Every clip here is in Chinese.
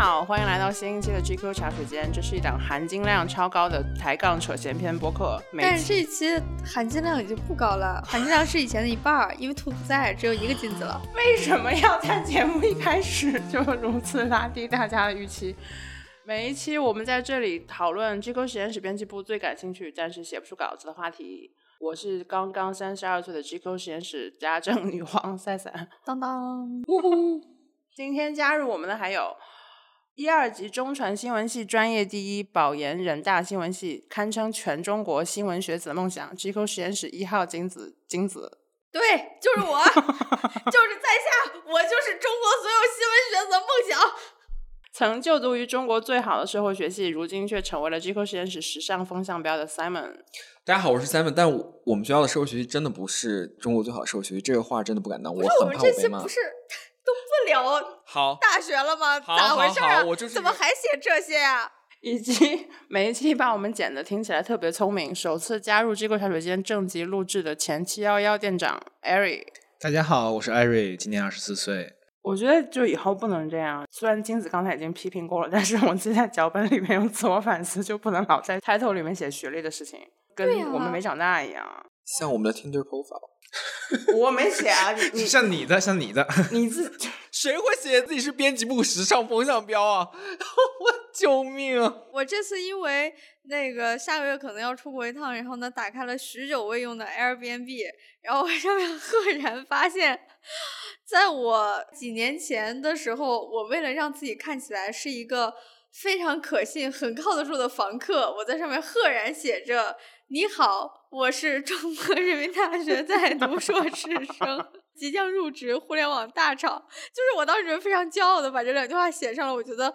好，欢迎来到新一期的 GQ 茶水间。这是一档含金量超高的抬杠扯闲篇播客。但是这一期含金量已经不高了，含金量是以前的一半儿，因为兔不在，只有一个金子了。为什么要在节目一开始就如此拉低大家的预期？每一期我们在这里讨论 GQ 实验室编辑部最感兴趣但是写不出稿子的话题。我是刚刚三十二岁的 GQ 实验室家政女王赛赛。当当，今天加入我们的还有一二级中传新闻系专业第一，保研人大新闻系，堪称全中国新闻学子的梦想，GQ 实验室一号金子金子。对，就是我，就是在下，我就是中国所有新闻学子的梦想。曾就读于中国最好的社会学系，如今却成为了 GQ 实验室时尚风向标的 Simon。大家好，我是 Simon，但我我们学校的社会学系真的不是中国最好的社会学系，这个话真的不敢当，我们很怕我被骂这期不。是都不聊好，大学了吗？好咋回事啊好好我就是？怎么还写这些呀、以及 每一期把我们剪的听起来特别聪明，首次加入机构茶水间正集录制的前七幺幺店长 Eric。大家好，我是艾瑞，今年二十四岁。我觉得就以后不能这样。虽然金子刚才已经批评过了，但是我自己在脚本里面有自我反思，就不能老在 title 里面写学历的事情，跟我们没长大一样。像我们的 Tinder profile，我没写啊，你 你像你的，像你的，你自 谁会写自己是编辑部时尚风向标啊？我救命啊！我这次因为那个下个月可能要出国一趟，然后呢，打开了许久未用的 Airbnb，然后我上面赫然发现，在我几年前的时候，我为了让自己看起来是一个非常可信、很靠得住的房客，我在上面赫然写着：“你好，我是中国人民大学在读硕士生。”即将入职互联网大厂，就是我当时非常骄傲的把这两句话写上了。我觉得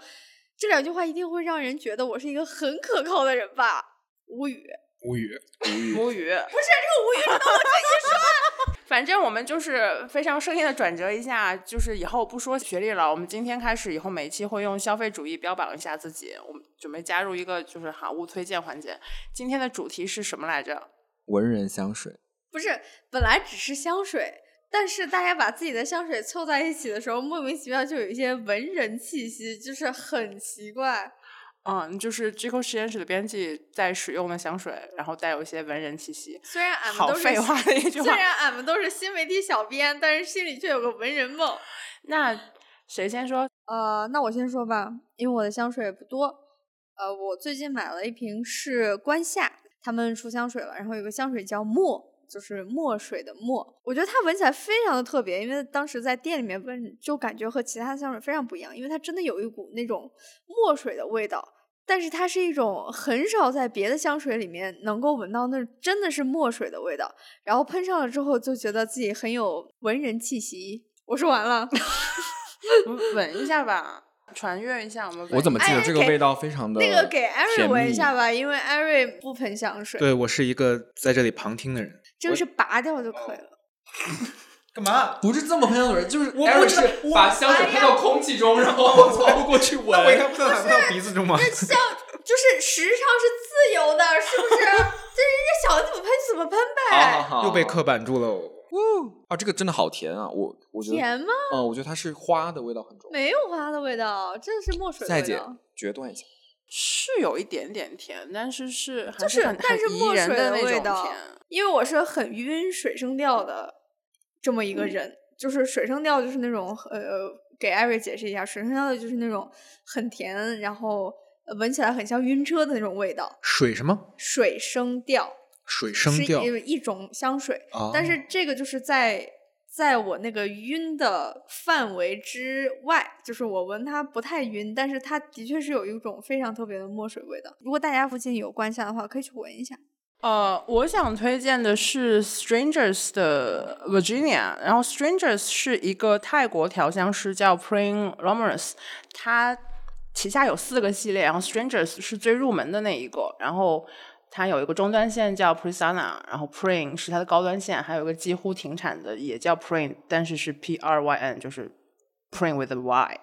这两句话一定会让人觉得我是一个很可靠的人吧。无语，无语。无语。不是这个无语，知道我自己说。反正我们就是非常生硬的转折一下，就是以后不说学历了，我们今天开始以后每一期会用消费主义标榜一下自己。我们准备加入一个就是好物推荐环节。今天的主题是什么来着？文人香水，不是，本来只是香水，但是大家把自己的香水凑在一起的时候，莫名其妙就有一些文人气息，就是很奇怪。嗯，就是 GQ 实验室的编辑在使用的香水，然后带有一些文人气息。虽然俺们都是好废话的一句虽。然俺们都是新媒体小编，但是心里却有个文人梦。那谁先说？呃，那我先说吧，因为我的香水不多。呃，我最近买了一瓶是关夏他们出香水了，然后有个香水叫墨，就是墨水的墨。我觉得它闻起来非常的特别，因为当时在店里面闻，就感觉和其他的香水非常不一样，因为它真的有一股那种墨水的味道。但是它是一种很少在别的香水里面能够闻到那真的是墨水的味道，然后喷上了之后就觉得自己很有文人气息。我说完了。闻一下吧，传阅一下。我们我怎么记得这个味道非常的那个给艾瑞闻一下吧，因为艾瑞不喷香水，对我是一个在这里旁听的人。这个是拔掉就可以了。干嘛？不是这么喷香水，就是我不知道是把香水喷到空气中，然后凑过去闻。我应该不能含到鼻子中吗？像就是时尚是自由的，是不是？这人家想怎么喷就怎么喷好好呗。好，又被刻板住了。啊，这个真的好甜啊！我我觉得，甜吗？嗯，我觉得它是花的味道很重。没有花的味道，真的是墨水的味道。决断一下，是有一点点甜，但是是还就是但是墨水的那种味道甜。因为我是很晕水声调的这么一个人，就是水声调就是那种呃，给艾瑞解释一下，水声调的就是那种很甜，然后呃闻起来很像晕车的那种味道。水什么？水声调水声调。是一种香水，哦但是这个就是在在我那个晕的范围之外，就是我闻它不太晕，但是它的确是有一种非常特别的墨水味道。如果大家附近有观夏的话，可以去闻一下。呃，我想推荐的是 Strangers 的 Virginia，然后 Strangers 是一个泰国调香师叫 Prin Romulus，他旗下有四个系列，然后 Strangers 是最入门的那一个，然后它有一个终端线叫 Prisana，然后 Prin 是它的高端线，还有一个几乎停产的也叫 Prin，但是是 P R Y N，就是 Prin with a Y。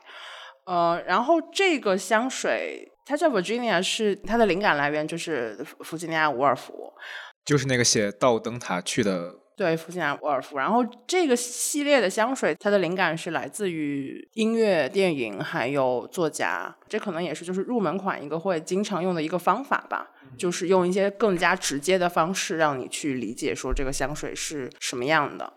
呃，然后这个香水它叫 Virginia，是它的灵感来源就是弗弗吉尼亚伍尔夫。就是那个写到灯塔去的对，弗吉尼亚沃尔夫。然后这个系列的香水，它的灵感是来自于音乐、电影，还有作家。这可能也是就是入门款一个会经常用的一个方法吧，就是用一些更加直接的方式让你去理解说这个香水是什么样的。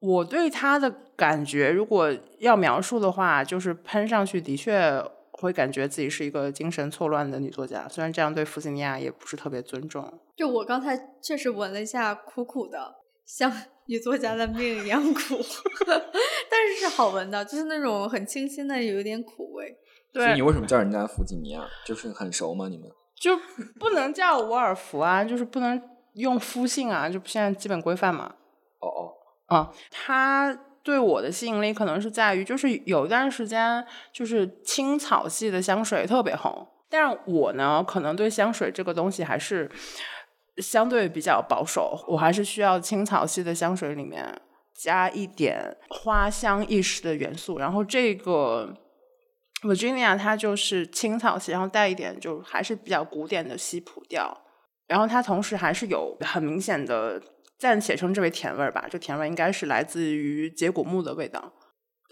我对它的感觉，如果要描述的话，就是喷上去的确会感觉自己是一个精神错乱的女作家。虽然这样对弗吉尼亚也不是特别尊重。就我刚才确实闻了一下，苦苦的，像 女作家的命一样苦，但是是好闻的，就是那种很清新的，有一点苦味。对所以你，为什么叫人家弗吉尼亚？就是很熟吗？你们？就不能叫沃尔夫啊，就是不能用夫姓啊，就现在基本规范嘛。哦哦，啊，它对我的吸引力可能是在于，就是有一段时间，就是青草系的香水特别红，但是我呢，可能对香水这个东西还是相对比较保守，我还是需要青草系的香水里面加一点花香意识的元素，然后这个 Virginia 它就是青草系，然后带一点就还是比较古典的西普调，然后它同时还是有很明显的。暂且称之为甜味儿吧，这甜味儿应该是来自于结果木的味道。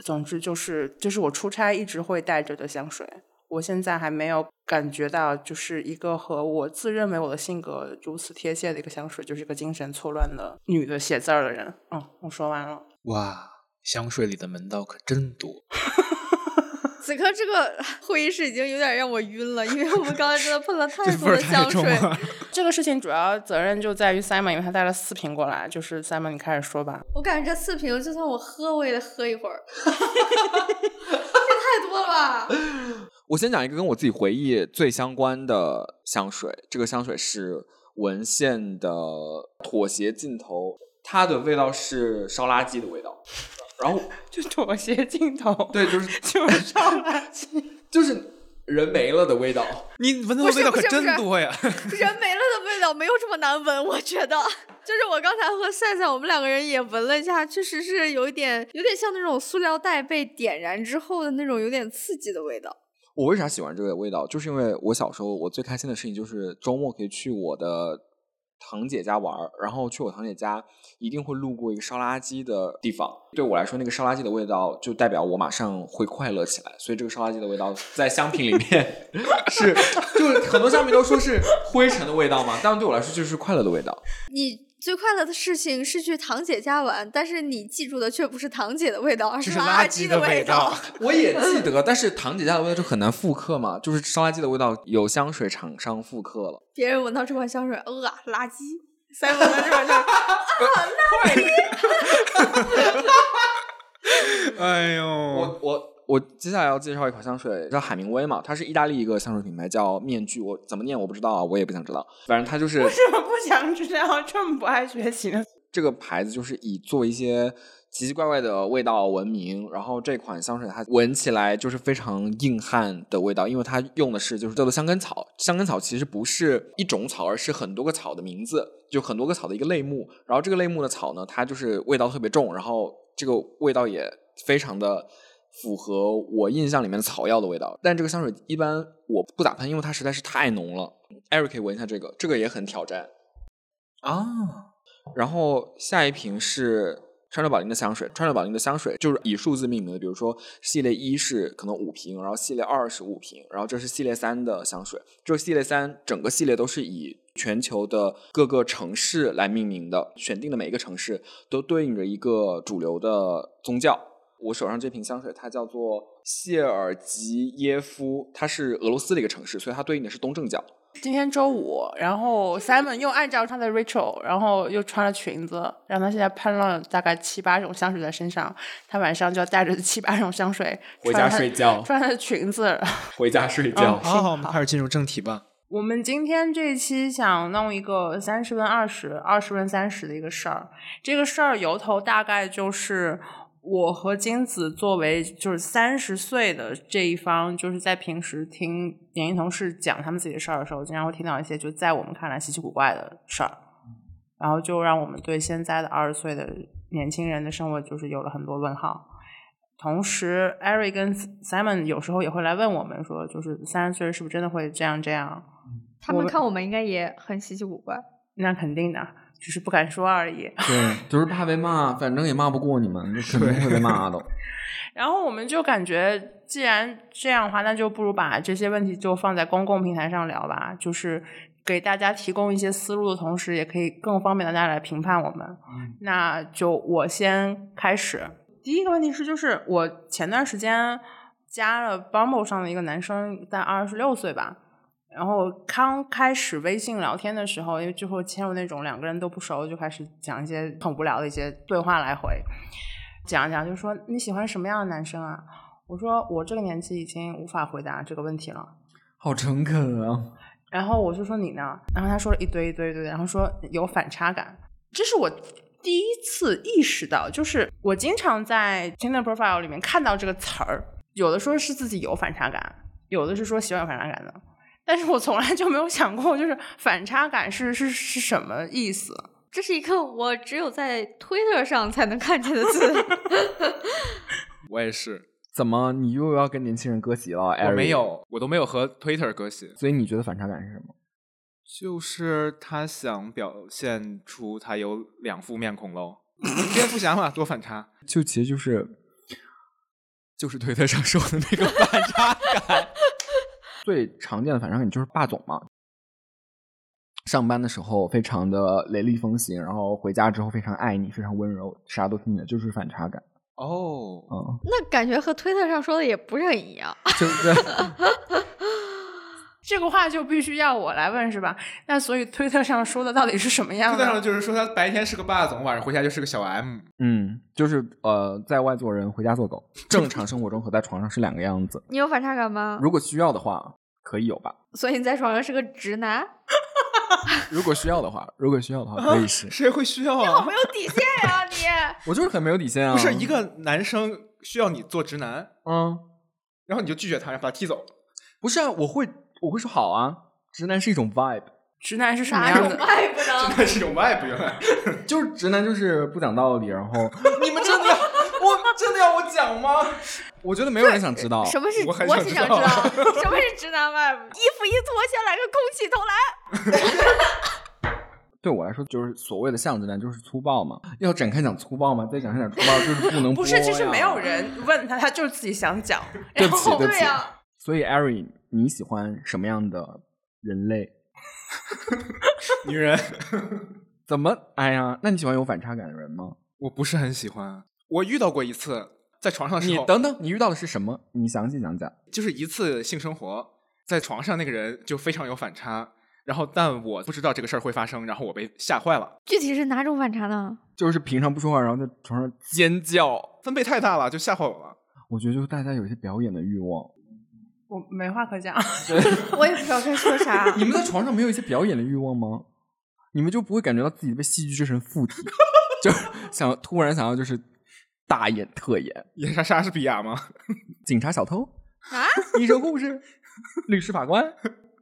总之就是，就是我出差一直会带着的香水。我现在还没有感觉到，就是一个和我自认为我的性格如此贴切的一个香水，就是一个精神错乱的女的写字儿的人。嗯，我说完了。哇，香水里的门道可真多。此刻这个 会议室已经有点让我晕了，因为我们刚才真的喷了太多的香水。这个事情主要责任就在于 Simon，因为他带了四瓶过来。就是 Simon，你开始说吧。我感觉这四瓶，就算我喝，我也得喝一会儿。这太多了吧？我先讲一个跟我自己回忆最相关的香水，这个香水是文献的妥协尽头，它的味道是烧垃圾的味道，然后 就妥协镜头，对，就是 就是上垃圾。就是人没了的味道。你闻到的味道可真多呀！人没了的味道没有这么难闻，我觉得。就是我刚才和赛赛，我们两个人也闻了一下，确实是有一点，有点像那种塑料袋被点燃之后的那种有点刺激的味道。我为啥喜欢这个味道？就是因为我小时候我最开心的事情就是周末可以去我的堂姐家玩儿，然后去我堂姐家一定会路过一个烧垃圾的地方。对我来说，那个烧垃圾的味道就代表我马上会快乐起来。所以这个烧垃圾的味道在香品里面 是，就是很多香品都说是灰尘的味道嘛，但对我来说就是快乐的味道。你最快乐的事情是去堂姐家玩，但是你记住的却不是堂姐的味道，而是垃圾的味道。我也记得，但是堂姐家的味道就很难复刻嘛，就是烧垃圾的味道有香水厂商复刻了。别人闻到这款香水，呃，垃圾。塞闻到这款香水，哎呦，我我我接下来要介绍一款香水，叫海明威嘛，它是意大利一个香水品牌，叫面具。我怎么念我不知道啊，我也不想知道。反正它就是为什么不想知道？这么不爱学习呢？这个牌子，就是以做一些奇奇怪怪的味道闻名。然后这款香水它闻起来就是非常硬汉的味道，因为它用的是就是叫做香根草。香根草其实不是一种草，而是很多个草的名字，就很多个草的一个类目。然后这个类目的草呢，它就是味道特别重，然后这个味道也非常的。符合我印象里面的草药的味道，但这个香水一般我不咋喷，因为它实在是太浓了。Eric 可以闻一下这个，这个也很挑战啊。然后下一瓶是川久保玲的香水，川久保玲的香水就是以数字命名的，比如说系列一是可能五瓶，然后系列二是五瓶，然后这是系列三的香水。这个系列三整个系列都是以全球的各个城市来命名的，选定的每一个城市都对应着一个主流的宗教。我手上这瓶香水，它叫做谢尔吉耶夫，它是俄罗斯的一个城市，所以它对应的是东正教。今天周五，然后 Simon 又按照他的 ritual，然后又穿了裙子，然后他现在喷了大概七八种香水在身上，他晚上就要带着七八种香水回家睡觉，穿他的裙子回家睡觉。好好，我们开始进入正题吧。我们今天这一期想弄一个三十问二十，二十问三十的一个事儿。这个事儿由头大概就是。我和金子作为就是三十岁的这一方，就是在平时听年轻同事讲他们自己的事儿的时候，经常会听到一些就在我们看来稀奇古怪的事儿，然后就让我们对现在的二十岁的年轻人的生活就是有了很多问号。同时，Eric 跟 Simon 有时候也会来问我们说，就是三十岁是不是真的会这样这样？他们看我们应该也很稀奇古怪。那肯定的，只是不敢说而已。对，就是怕被骂，反正也骂不过你们，就肯定会被骂的。然后我们就感觉，既然这样的话，那就不如把这些问题就放在公共平台上聊吧，就是给大家提供一些思路的同时，也可以更方便大家来评判我们。那就我先开始。第一个问题是，就是我前段时间加了 Bumble 上的一个男生，在二十六岁吧。然后刚开始微信聊天的时候，因为就会嵌入那种两个人都不熟，就开始讲一些很无聊的一些对话来回。讲一讲，就说你喜欢什么样的男生啊？我说我这个年纪已经无法回答这个问题了。好诚恳啊！然后我就说你呢？然后他说了一堆一堆一堆，然后说有反差感。这是我第一次意识到，就是我经常在 Tinder profile 里面看到这个词儿，有的说是自己有反差感，有的是说喜欢有反差感的，但是我从来就没有想过，就是反差感是是是什么意思。这是一个我只有在 Twitter 上才能看见的字。我也是，怎么你又要跟年轻人割席了？我没，有，我都没有和 Twitter 割席，所以你觉得反差感是什么？就是他想表现出他有两副面孔喽，蝙蝠侠嘛，多反差，就其实就是就是推特上说的那个反差感。最常见的反差感就是霸总嘛。上班的时候非常的雷厉风行，然后回家之后非常爱你，非常温柔，啥都听你的，就是反差感。哦，嗯，那感觉和推特上说的也不是很一样。对不对？这个话就必须要我来问是吧？那所以推特上说的到底是什么样的？推特上就是说他白天是个霸总，晚上回家就是个小 M。嗯，就是呃，在外做人，回家做狗。正常生活中和在床上是两个样子。你有反差感吗？如果需要的话，可以有吧？所以你在床上是个直男？如果需要的话，如果需要的话，可以是。谁会需要啊？好没有底线呀、你！我就是很没有底线啊！不是一个男生需要你做直男，嗯，然后你就拒绝他，然后把他踢走。不是啊，我会我会说好啊。直男是一种 vibe，直男是什么样的？外不能？那是一种 vibe，原来。就是直男就是不讲道理，然后 你们真的要我真的要我讲吗？我觉得没有人想知道。什么是？我很想知道是想知道什么是直男 vibe，？衣服一脱下来个空气投篮。对我来说，就是所谓的像直男，就是粗暴嘛。要展开讲粗暴嘛，再展开讲粗暴，就是不能不是，其实没有人问他，他就是自己想讲。对不起，对不起。对呀所以，Ari，你喜欢什么样的人类？女人，怎么？哎呀，那你喜欢有反差感的人吗？我不是很喜欢。我遇到过一次，在床上的时候，你等等，你遇到的是什么？你详细讲讲。就是一次性生活，在床上那个人就非常有反差，然后但我不知道这个事儿会发生，然后我被吓坏了，具体是哪种反差呢？就是平常不说话，然后在床上尖叫。分贝太大了，就吓坏我了。我觉得就是大家有一些表演的欲望。我没话可讲。我也不知道该说啥。你们在床上没有一些表演的欲望吗？你们就不会感觉到自己被戏剧之神附体，就是想突然想要就是大演特演，演啥莎士比亚吗？警察、小偷、啊？医生、护士、律师、法官，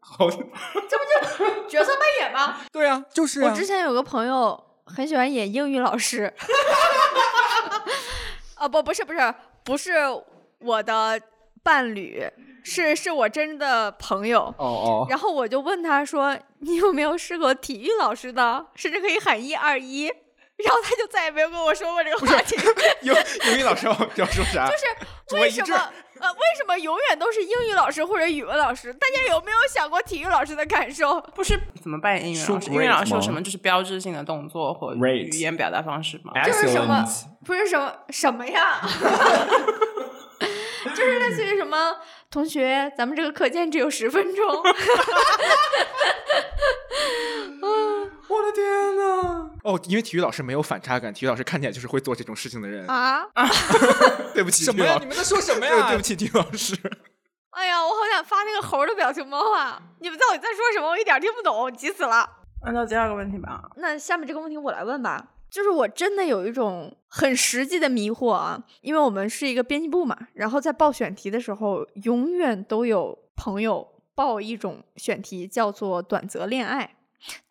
好，这不就角色扮演吗？对啊，就是啊我之前有个朋友很喜欢演英语老师。啊不，不是不是不是我的伴侣，是是我真的朋友。哦哦，然后我就问他说：“你有没有试过体育老师的？甚至可以喊一二一。”然后他就再也没有跟我说过这个话题。英英语老师要要说啥？就是为什么呃为什么永远都是英语老师或者语文老师？大家有没有想过体育老师的感受？不是怎么扮演英语老师？英语老师有什么就是标志性的动作或语言表达方式吗？就是什么不是什么什么呀？就是类似于什么 同学，咱们这个课间只有十分钟。我的天哪！哦，因为体育老师没有反差感，体育老师看起来就是会做这种事情的人。啊！对不起，什么呀？你们在说什么呀？对不起，体育老师。哎呀，我好想发那个猴的表情包啊！你们到底在说什么？我一点听不懂，急死了。按照第二个问题吧。那下面这个问题我来问吧，就是我真的有一种很实际的迷惑啊，因为我们是一个编辑部嘛，然后在报选题的时候，永远都有朋友报一种选题叫做短则恋爱，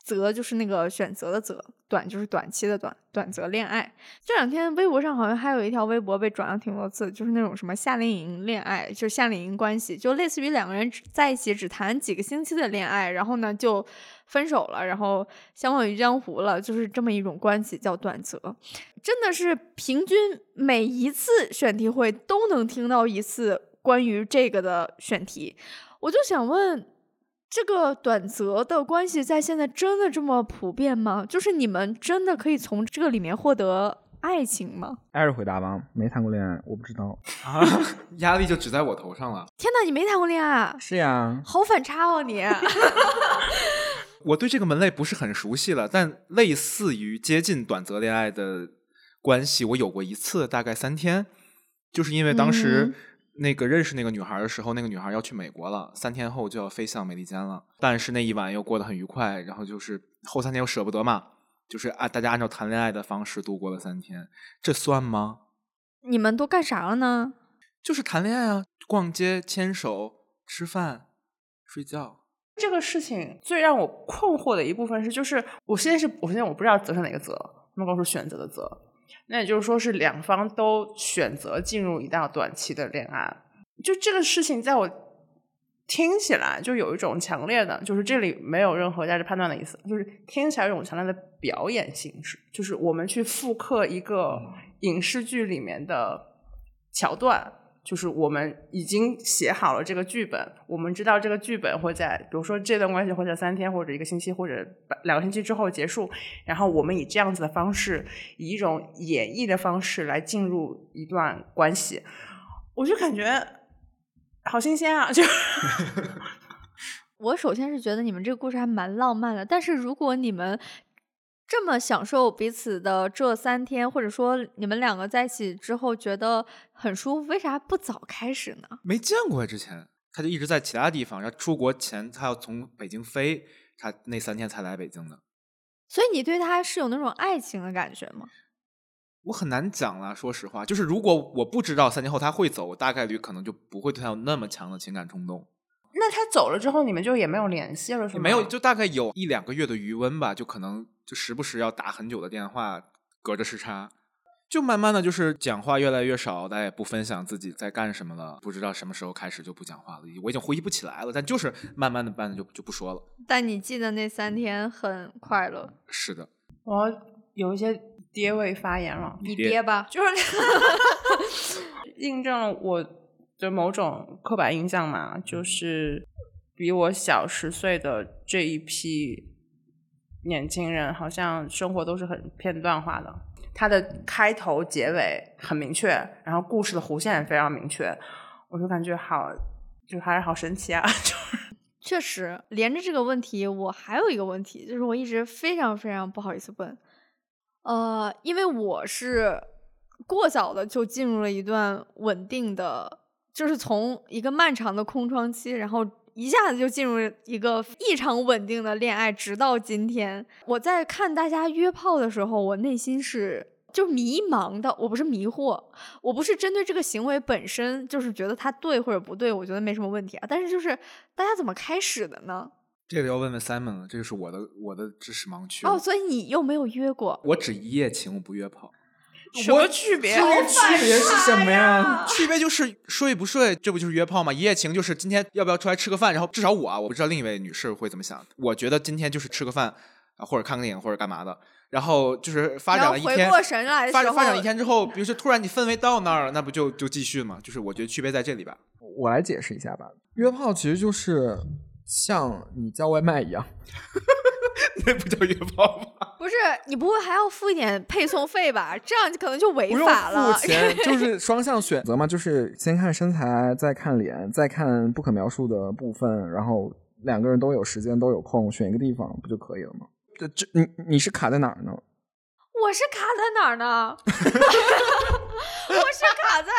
则就是那个选择的择，短就是短期的短，短则恋爱。这两天微博上好像还有一条微博被转了挺多次，就是那种什么夏令营恋爱，就是夏令营关系，就类似于两个人在一起只谈几个星期的恋爱，然后呢就分手了，然后相忘于江湖了，就是这么一种关系，叫短则。真的是平均每一次选题会都能听到一次关于这个的选题，我就想问，这个短则的关系在现在真的这么普遍吗？就是你们真的可以从这个里面获得爱情吗？艾瑞回答吧，没谈过恋爱，我不知道。啊，压力就只在我头上了。天呐，你没谈过恋爱啊？是呀，好反差哦你！我对这个门类不是很熟悉了，但类似于接近短则恋爱的关系，我有过一次，大概三天，就是因为当时嗯那个认识那个女孩的时候，那个女孩要去美国了，三天后就要飞向美利坚了，但是那一晚又过得很愉快，然后就是后三天又舍不得嘛，就是按大家按照谈恋爱的方式度过了三天，这算吗？你们都干啥了呢？就是谈恋爱啊，逛街、牵手、吃饭、睡觉。这个事情最让我困惑的一部分是，就是我现在是我现在我不知道择是哪个择，他们告诉选择的择，那也就是说是两方都选择进入一段短期的恋爱。就这个事情，在我听起来就有一种强烈的，就是这里没有任何价值判断的意思，就是听起来有一种强烈的表演形式，就是我们去复刻一个影视剧里面的桥段。就是我们已经写好了这个剧本，我们知道这个剧本会在，比如说这段关系会在三天或者一个星期或者两个星期之后结束，然后我们以这样子的方式，以一种演绎的方式来进入一段关系，我就感觉好新鲜啊！就 我首先是觉得你们这个故事还蛮浪漫的，但是如果你们这么享受彼此的这三天，或者说你们两个在一起之后觉得很舒服，为啥不早开始呢？没见过呀，之前他就一直在其他地方，然后出国前他要从北京飞，他那三天才来北京的。所以你对他是有那种爱情的感觉吗？我很难讲了，说实话，就是如果我不知道三年后他会走，我大概率可能就不会对他有那么强的情感冲动。那他走了之后，你们就也没有联系了，是吗？没有，就大概有一两个月的余温吧，就可能就时不时要打很久的电话，隔着时差，就慢慢的就是讲话越来越少，大家也不分享自己在干什么了，不知道什么时候开始就不讲话了，我已经回忆不起来了，但就是慢慢的慢的就就不说了。但你记得那三天很快乐，是的，我要有一些爹味发言了，你别憋吧。就是 印证了我的某种刻板印象嘛，就是比我小十岁的这一批年轻人，好像生活都是很片段化的。它的开头、结尾很明确，然后故事的弧线也非常明确，我就感觉好，就还是好神奇啊！就是确实，连着这个问题，我还有一个问题，就是我一直非常非常不好意思问，呃，因为我是过早的就进入了一段稳定的，就是从一个漫长的空窗期，然后一下子就进入一个异常稳定的恋爱，直到今天。我在看大家约炮的时候，我内心是。就迷茫的，我不是迷惑，我不是针对这个行为本身，就是觉得它对或者不对，我觉得没什么问题啊。但是就是大家怎么开始的呢？这个要问问 Simon 了，这就是我的我的知识盲区哦，所以你又没有约过，我只一夜情，我不约炮。什么区别？这个区别是什么呀？区别就是睡不睡，这不就是约炮吗？一夜情就是今天要不要出来吃个饭，然后至少我啊，我不知道另一位女士会怎么想。我觉得今天就是吃个饭啊，或者看个电影或者干嘛的，然后就是发展了一天，过神来发展发展一天之后，比如说突然你氛围到那儿了，那不就就继续嘛？就是我觉得区别在这里吧。我来解释一下吧。约炮其实就是像你叫外卖一样，那不叫约炮吗？不是你不会还要付一点配送费吧？这样可能就违法了。付钱，就是双向选择嘛，就是先看身材，再看脸，再看不可描述的部分，然后两个人都有时间都有空，选一个地方不就可以了吗？这这你你是卡在哪儿呢？我是卡在哪儿呢？我是卡在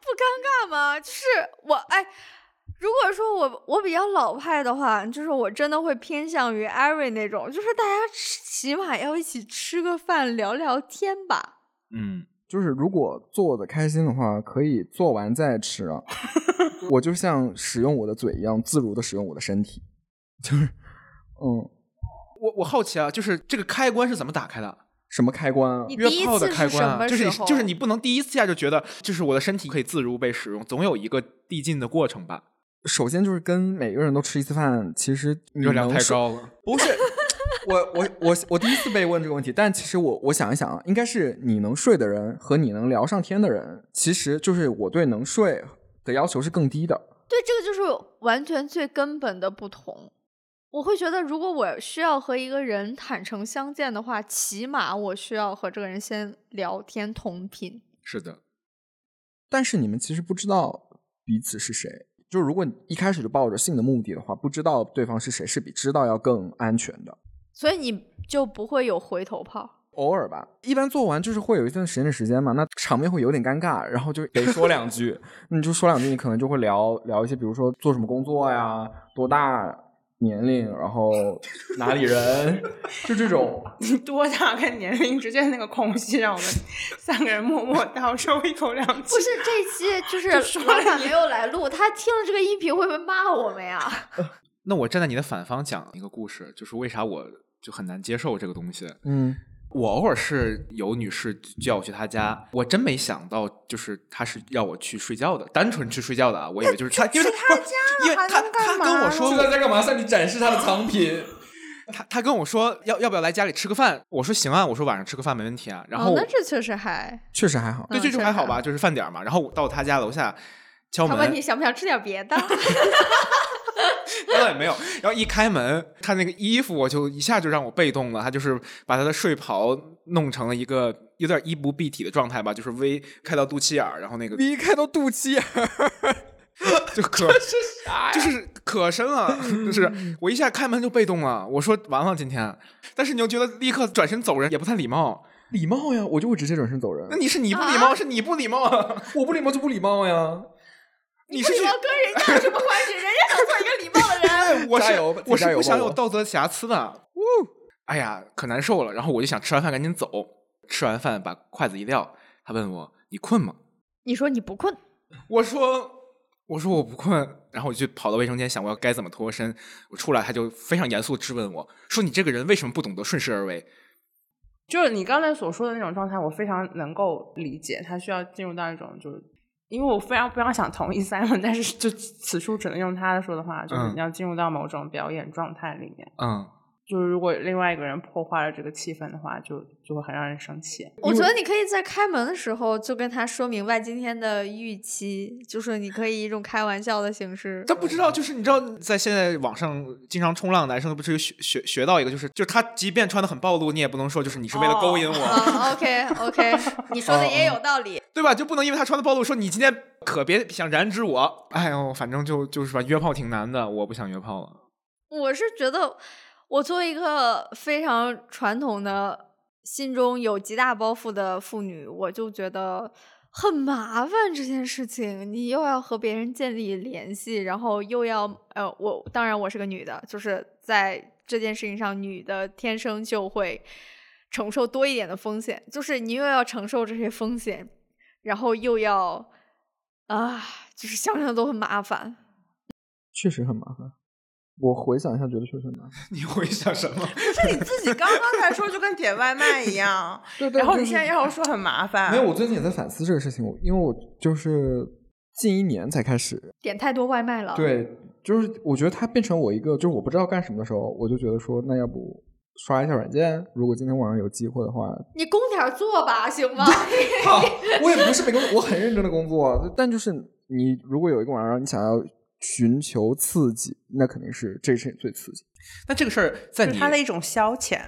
不尴尬吗？就是我哎，如果说我我比较老派的话，就是我真的会偏向于艾瑞那种，就是大家吃起码要一起吃个饭聊聊天吧。嗯，就是如果做的开心的话，可以做完再吃啊。我就像使用我的嘴一样，自如的使用我的身体，就是嗯，我我好奇啊，就是这个开关是怎么打开的？什么开关啊？你约炮的开关啊，就是？就是你不能第一次下就觉得，就是我的身体可以自如被使用，总有一个递进的过程吧？首先就是跟每个人都吃一次饭，其实热量太高了。不是，我我我我第一次被问这个问题，但其实我我想一想啊，应该是你能睡的人和你能聊上天的人，其实就是我对能睡的要求是更低的。对，这个就是完全最根本的不同。我会觉得，如果我需要和一个人坦诚相见的话，起码我需要和这个人先聊天同频。是的，但是你们其实不知道彼此是谁，就是如果你一开始就抱着性的目的的话，不知道对方是谁，是比知道要更安全的。所以你就不会有回头炮。偶尔吧，一般做完就是会有一段时间的时间嘛，那场面会有点尴尬，然后就得说两句，你就说两句，你可能就会聊聊一些，比如说做什么工作呀，多大年龄，然后 哪里人，就这种。多大跟年龄之间那个空隙，让我们 三个人默默倒抽一口凉气。不是这期就是说老板没有来录，他听了这个音频会不会骂我们呀？那我站在你的反方讲一个故事，就是为啥我就很难接受这个东西。嗯，我偶尔是有女士叫我去她家，我真没想到，就是她是要我去睡觉的，单纯去睡觉的啊。我以为就是 她，因为她家因为她还能干她跟我说就在这干嘛？向你展示她的藏品。他他跟我说要要不要来家里吃个饭，我说行啊，我说晚上吃个饭没问题啊。然后、哦、那这确实还，确实还好。对，嗯这就还好吧，就是饭点儿嘛。然后我到他家楼下敲门，他问你想不想吃点别的？那倒也没有。然后一开门，他那个衣服我就一下就让我被动了，他就是把他的睡袍弄成了一个有点衣不蔽体的状态吧，就是微开到肚脐眼儿，然后那个 V 开到肚脐眼儿，就可就是可深了，就是我一下开门就被动了。我说完了今天，但是你又觉得立刻转身走人也不太礼貌。礼貌呀，我就会直接转身走人那。你是你不礼貌，是你不礼貌啊！我不礼貌就不礼貌呀。你是去跟人家有什么关系？人家想做一个礼貌的人。哎，我是我是不想有道德瑕疵的。呜，哎呀，可难受了。然后我就想吃完饭赶紧走。吃完饭把筷子一撂，他问我：“你困吗你说你不困，？”我说：“我说我不困。”然后我就跑到卫生间想我要该怎么脱身。我出来他就非常严肃质问我说：“你这个人为什么不懂得顺势而为就是你刚才所说的那种状态，我非常能够理解。他需要进入到一种，就是因为我非常非常想同意 Simon，但是就此处只能用他说的话，就是嗯你要进入到某种表演状态里面。？”嗯，就是如果另外一个人破坏了这个气氛的话，就就会很让人生气。我觉得你可以在开门的时候就跟他说明白今天的预期，就是你可以以一种开玩笑的形式。他不知道，就是你知道，在现在网上经常冲浪的，男生都不是有学学学到一个，就是就是他即便穿的很暴露，你也不能说就是你是为了勾引我。啊，OK OK，你说的也有道理。对吧？就不能因为他穿的暴露，说你今天可别想染指我。哎呦，反正就就是吧，约炮挺难的，我不想约炮了。我是觉得，我作为一个非常传统的、心中有极大包袱的妇女，我就觉得很麻烦这件事情。你又要和别人建立联系，然后又要呃，我当然我是个女的，就是在这件事情上，女的天生就会承受多一点的风险，就是你又要承受这些风险，然后又要啊，就是想想都很麻烦。确实很麻烦。我回想一下，觉得确实难。你回想什么？是你自己刚刚才说就跟点外卖一样，对对然后你现在要说很麻烦，没有，我最近也在反思这个事情，我因为我就是近一年才开始，点太多外卖了，对，就是我觉得它变成我一个，就是我不知道干什么的时候，我就觉得说，那要不刷一下软件？如果今天晚上有机会的话，你工点做吧，行吗？好，我也不是没工作，我很认真的工作，但就是你如果有一个晚上你想要寻求刺激，那肯定是这事情最刺激。那这个事儿在你就是它的一种消遣。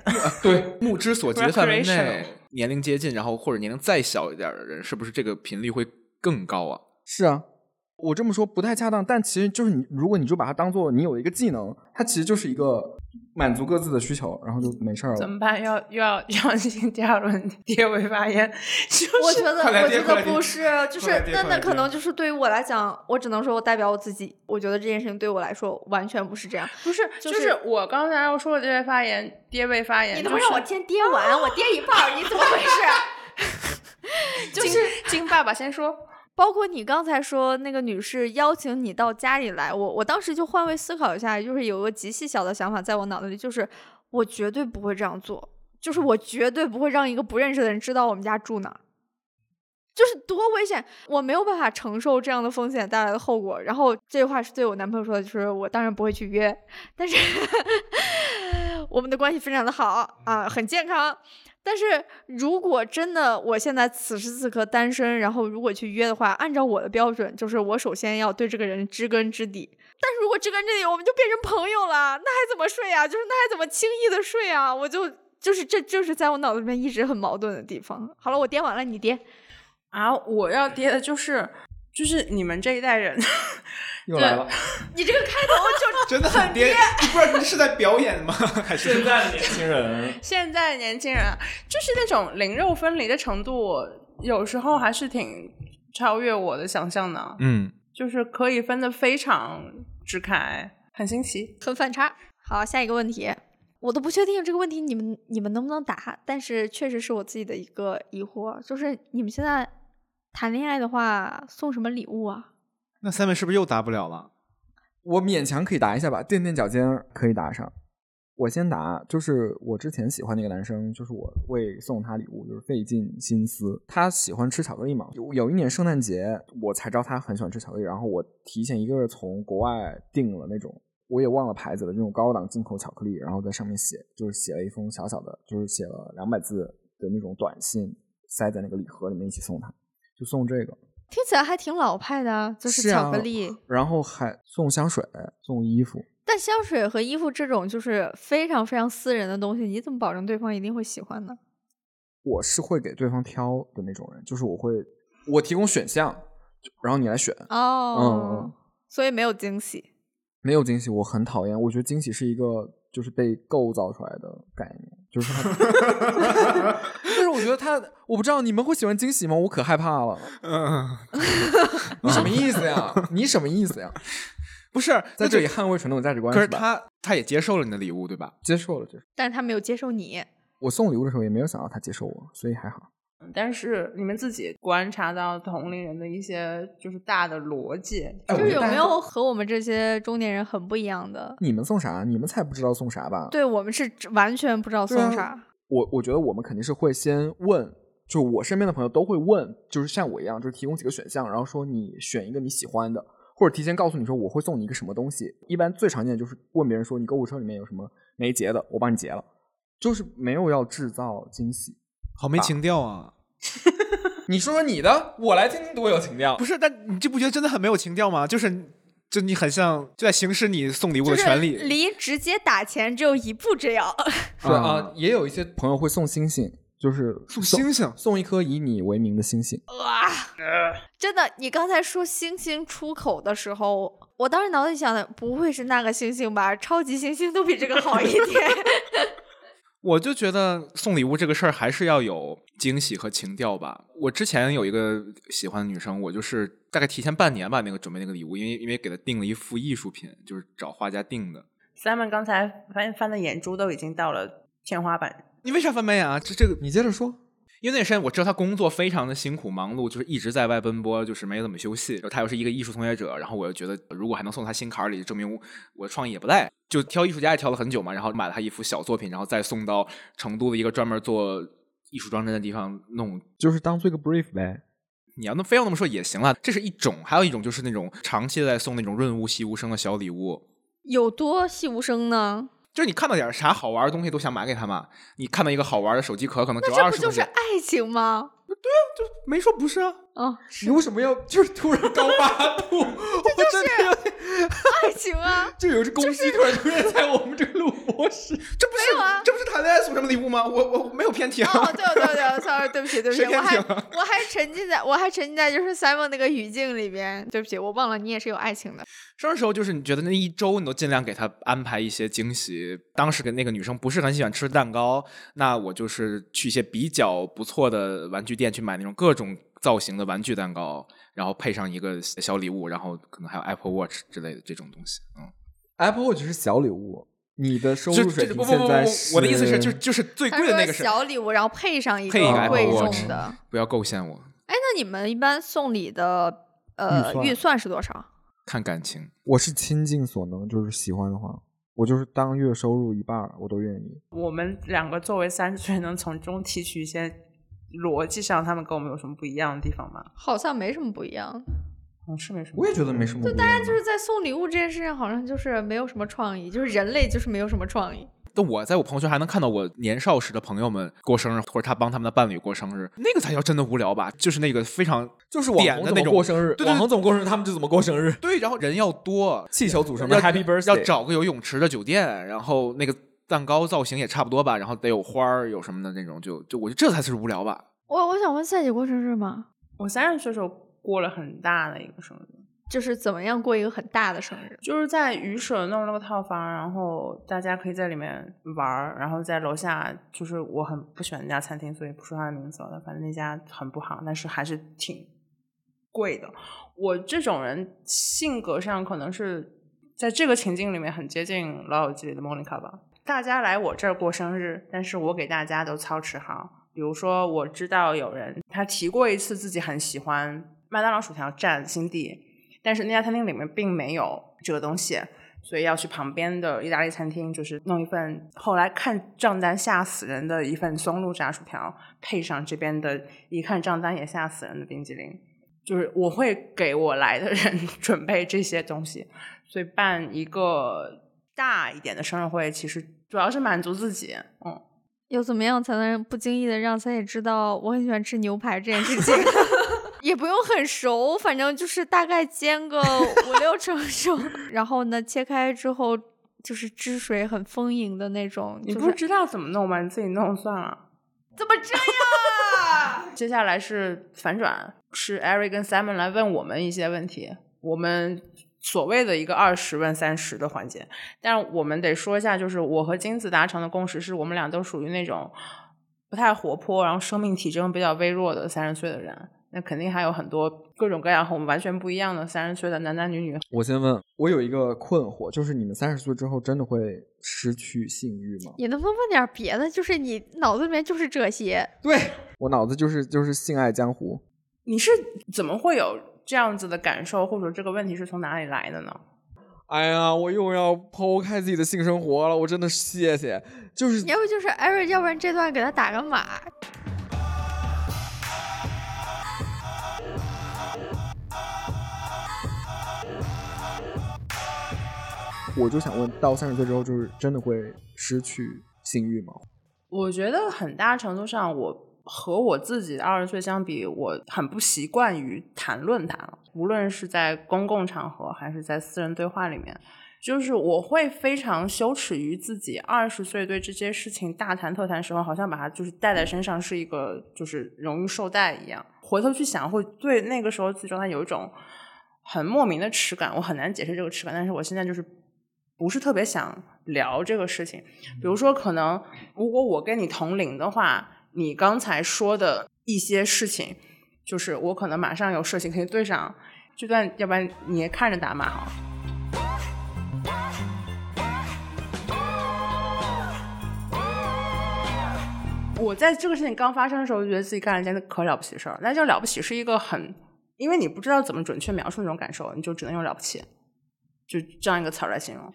对，目之所及的范围内，年龄接近，然后或者年龄再小一点的人，是不是这个频率会更高啊？是啊，我这么说不太恰当，但其实就是你，如果你就把它当做你有一个技能，它其实就是一个满足各自的需求，然后就没事儿了。怎么办？要又要要进行第二轮 跌位发言，就是我觉得，我觉得不是，就是那那可能就是对于我来讲，我只能说我代表我自己。我觉得这件事情对我来说完全不是这样。不是就就是是我刚才要说的这位发言，跌位发言，你能就是让我先跌完，我 跌一半，你怎么回事？就是金爸爸先说。包括你刚才说那个女士邀请你到家里来，我我当时就换位思考一下，就是有个极细小的想法在我脑子里，就是我绝对不会这样做，就是我绝对不会让一个不认识的人知道我们家住哪儿。就是多危险，我没有办法承受这样的风险带来的后果。然后这句话是对我男朋友说的，就是我当然不会去约，但是 我们的关系非常的好啊，很健康。但是如果真的我现在此时此刻单身，然后如果去约的话，按照我的标准，就是我首先要对这个人知根知底。但是如果知根知底，我们就变成朋友了，那还怎么睡啊？就是那还怎么轻易的睡啊？我就就是这就是在我脑子里面一直很矛盾的地方。好了，我颠完了，你颠。啊，我要跌的就是就是你们这一代人，又来了，你这个开头就 真的很颠，你不知道你是在表演吗？还是现在的年轻人，现在的年轻人啊就是那种灵肉分离的程度，有时候还是挺超越我的想象的，嗯，就是可以分得非常支开，很新奇。很反差。好，下一个问题，我都不确定这个问题你们你们能不能答，但是确实是我自己的一个疑惑，就是你们现在谈恋爱的话送什么礼物啊？那 Simon 是不是又答不了了？我勉强可以答一下吧，垫垫脚尖可以答上。我先答，就是我之前喜欢那个男生，就是我会送他礼物就是费尽心思。他喜欢吃巧克力嘛，有有一年圣诞节我才知道他很喜欢吃巧克力，然后我提前一个月从国外订了那种我也忘了牌子的那种高档进口巧克力，然后在上面写就是写了一封小小的，就是写了两百字的那种短信，塞在那个礼盒里面一起送他，就送这个。听起来还挺老派的啊，就是巧克力。然后还送香水、送衣服，但香水和衣服这种就是非常非常私人的东西，你怎么保证对方一定会喜欢呢？我是会给对方挑的那种人，就是我会我提供选项，然后你来选。哦，嗯所以没有惊喜。没有惊喜，我很讨厌。我觉得惊喜是一个就是被构造出来的概念，就是它。但是我觉得他，我不知道你们会喜欢惊喜吗？我可害怕了。嗯，你什么意思呀？你什么意思呀？不是，在这里捍卫传统价值观吧？可是他他也接受了你的礼物，对吧？接受了，接受。但是他没有接受你，我送礼物的时候也没有想到他接受我，所以还好。但是你们自己观察到同龄人的一些就是大的逻辑，哎就是有没有和我们这些中年人很不一样的？你们送啥？你们才不知道送啥吧？对我们是完全不知道送啥。我我觉得我们肯定是会先问，就我身边的朋友都会问，就是像我一样，就是提供几个选项，然后说你选一个你喜欢的，或者提前告诉你说我会送你一个什么东西。一般最常见的就是问别人说你购物车里面有什么没结的，我帮你结了，就是没有要制造惊喜。好没情调啊！你说说你的，我来听听多有情调不。是，但你这不觉得真的很没有情调吗？就是，就你很像就在行使你送礼物的权利。离直接打钱只有一步之遥。是啊，也有一些朋友会送星星，就是送星星送一颗以你为名的星星。哇，真的，你刚才说星星出口的时候，我当时脑子里想的不会是那个星星吧？超级星星都比这个好一点。我就觉得送礼物这个事儿还是要有惊喜和情调吧。我之前有一个喜欢的女生，我就是大概提前半年吧，那个准备那个礼物，因为因为给她订了一幅艺术品，就是找画家订的。Simon 刚才翻翻的眼珠都已经到了天花板，你为啥翻白眼啊？这这个，你接着说。因为那时间我知道他工作非常的辛苦忙碌，就是一直在外奔波，就是没怎么休息。然后她又是一个艺术从业者，然后我又觉得如果还能送他心坎儿里，证明我我的创意也不赖。就挑艺术家也挑了很久嘛，然后买了他一幅小作品，然后再送到成都的一个专门做艺术装帧的地方弄就是当做一个 brief 呗。你要那非要那么说也行了，这是一种，还有一种就是那种长期在送那种润物细无声的小礼物，有多细无声呢？就是你看到点啥好玩的东西都想买给他嘛。你看到一个好玩的手机壳，可能只有那这不就是爱情吗？对啊，就？没说不是啊。啊，你为什么要就是突然高八度？我真的有点爱情啊！就有只公鸡突然出现在我们这个录播室。这不是没有啊这不是谈恋爱送什么礼物吗？我我没有偏题啊。哦，对对对，sorry，对不起，对不起，我还我还沉浸在我还沉浸在就是 Simon 那个语境里边，对不起，我忘了你也是有爱情的。生日时候就是你觉得那一周你都尽量给他安排一些惊喜。当时跟那个女生不是很喜欢吃蛋糕，那我就是去一些比较不错的玩具店去买那种各种造型的玩具蛋糕，然后配上一个小礼物，然后可能还有 Apple Watch 之类的这种东西。嗯，Apple Watch 是小礼物，你的收入水平现在不，我的意思是，就就是最贵的那个是小礼物，然后配上一配一个 Apple 贵 Watch 重的。不要构陷我，哎，那你们一般送礼的呃预算预算是多少？看感情。我是倾尽所能，就是喜欢的话，我就是当月收入一半我都愿意。我们两个作为三十岁能从中提取一些逻辑上他们跟我们有什么不一样的地方吗？好像没什么不一样。嗯，是没什么。我也觉得没什么不一样。就大家就是在送礼物这件事情，好像就是没有什么创意，就是人类就是没有什么创意。但我在我朋友圈还能看到我年少时的朋友们过生日，或者他帮他们的伴侣过生日，那个才叫真的无聊吧？就是那个非常就是网红怎么过生日，网红怎么过生日，他们就怎么过生日。对，然后人要多，气球组成的 Happy Birthday，要找个有泳池的酒店，然后那个蛋糕造型也差不多吧，然后得有花儿，有什么的那种，就就我觉得这才是无聊吧。我我想问赛姐过生日吗？我三十岁时候过了很大的一个生日。就是怎么样过一个很大的生日？就是在鱼舍弄了个套房，然后大家可以在里面玩儿，然后在楼下，就是我很不喜欢那家餐厅，所以不说它的名字了。反正那家很不好，但是还是挺贵的。我这种人性格上可能是在这个情境里面很接近《老友记》里的 Monica 吧。大家来我这儿过生日，但是我给大家都操持好。比如说，我知道有人他提过一次自己很喜欢麦当劳薯条占新地。但是那家餐厅里面并没有这个东西，所以要去旁边的意大利餐厅，就是弄一份后来看账单吓死人的一份松露炸薯条，配上这边的一看账单也吓死人的冰激凌。就是我会给我来的人 准备这些东西，所以办一个大一点的生日会，其实主要是满足自己。嗯，又怎么样才能不经意的让三姐知道我很喜欢吃牛排这件事情？也不用很熟，反正就是大概煎个五六成熟，然后呢，切开之后就是汁水很丰盈的那种。你不知道怎么弄吗？你自己弄算了。怎么这样？接下来是反转，是 Eric 跟 Simon 来问我们一些问题，我们所谓的一个二十问三十的环节。但是我们得说一下，就是我和金子达成的共识是我们俩都属于那种不太活泼，然后生命体征比较微弱的三十岁的人。那肯定还有很多各种各样和我们完全不一样的三十岁的男男女女。我先问，我有一个困惑，就是你们三十岁之后真的会失去性欲吗？你能不能问点别的？就是你脑子里面就是这些？对我脑子就是就是性爱江湖。你是怎么会有这样子的感受，或者这个问题是从哪里来的呢？哎呀，我又要剖开自己的性生活了，我真的谢谢。就是要不就是艾瑞，要不然这段给他打个码。我就想问，到三十岁之后，就是真的会失去性欲吗？我觉得很大程度上，我和我自己的二十岁相比，我很不习惯于谈论它。无论是在公共场合，还是在私人对话里面，就是我会非常羞耻于自己二十岁对这些事情大谈特谈时候，好像把它就是带在身上是一个就是荣誉绶带一样。回头去想，会对那个时候自己状态有一种很莫名的耻感。我很难解释这个耻感，但是我现在就是。不是特别想聊这个事情，比如说，可能如果我跟你同龄的话，你刚才说的一些事情，就是我可能马上有事情可以对上这段，要不然你也看着打码哈。我在这个事情刚发生的时候，就觉得自己干了件可了不起的事儿。那叫了不起是一个很，因为你不知道怎么准确描述那种感受，你就只能用了不起，就这样一个词儿来形容。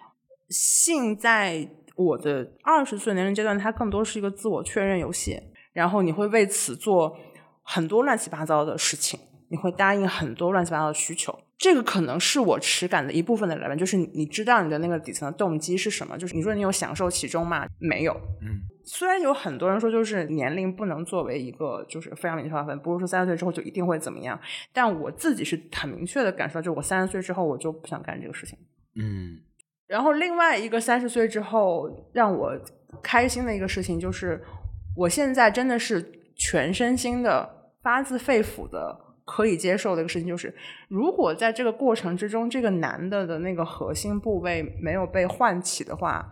性在我的二十岁年龄阶段，它更多是一个自我确认游戏。然后你会为此做很多乱七八糟的事情，你会答应很多乱七八糟的需求。这个可能是我耻感的一部分的来源，就是你知道你的那个底层的动机是什么？就是你说你有享受其中吗？没有。嗯。虽然有很多人说，就是年龄不能作为一个就是非常明确划分，不是说三十岁之后就一定会怎么样。但我自己是很明确的感受到，就我三十岁之后，我就不想干这个事情。嗯。然后另外一个三十岁之后让我开心的一个事情就是，我现在真的是全身心的、发自肺腑的可以接受的一个事情，就是如果在这个过程之中，这个男的的那个核心部位没有被唤起的话，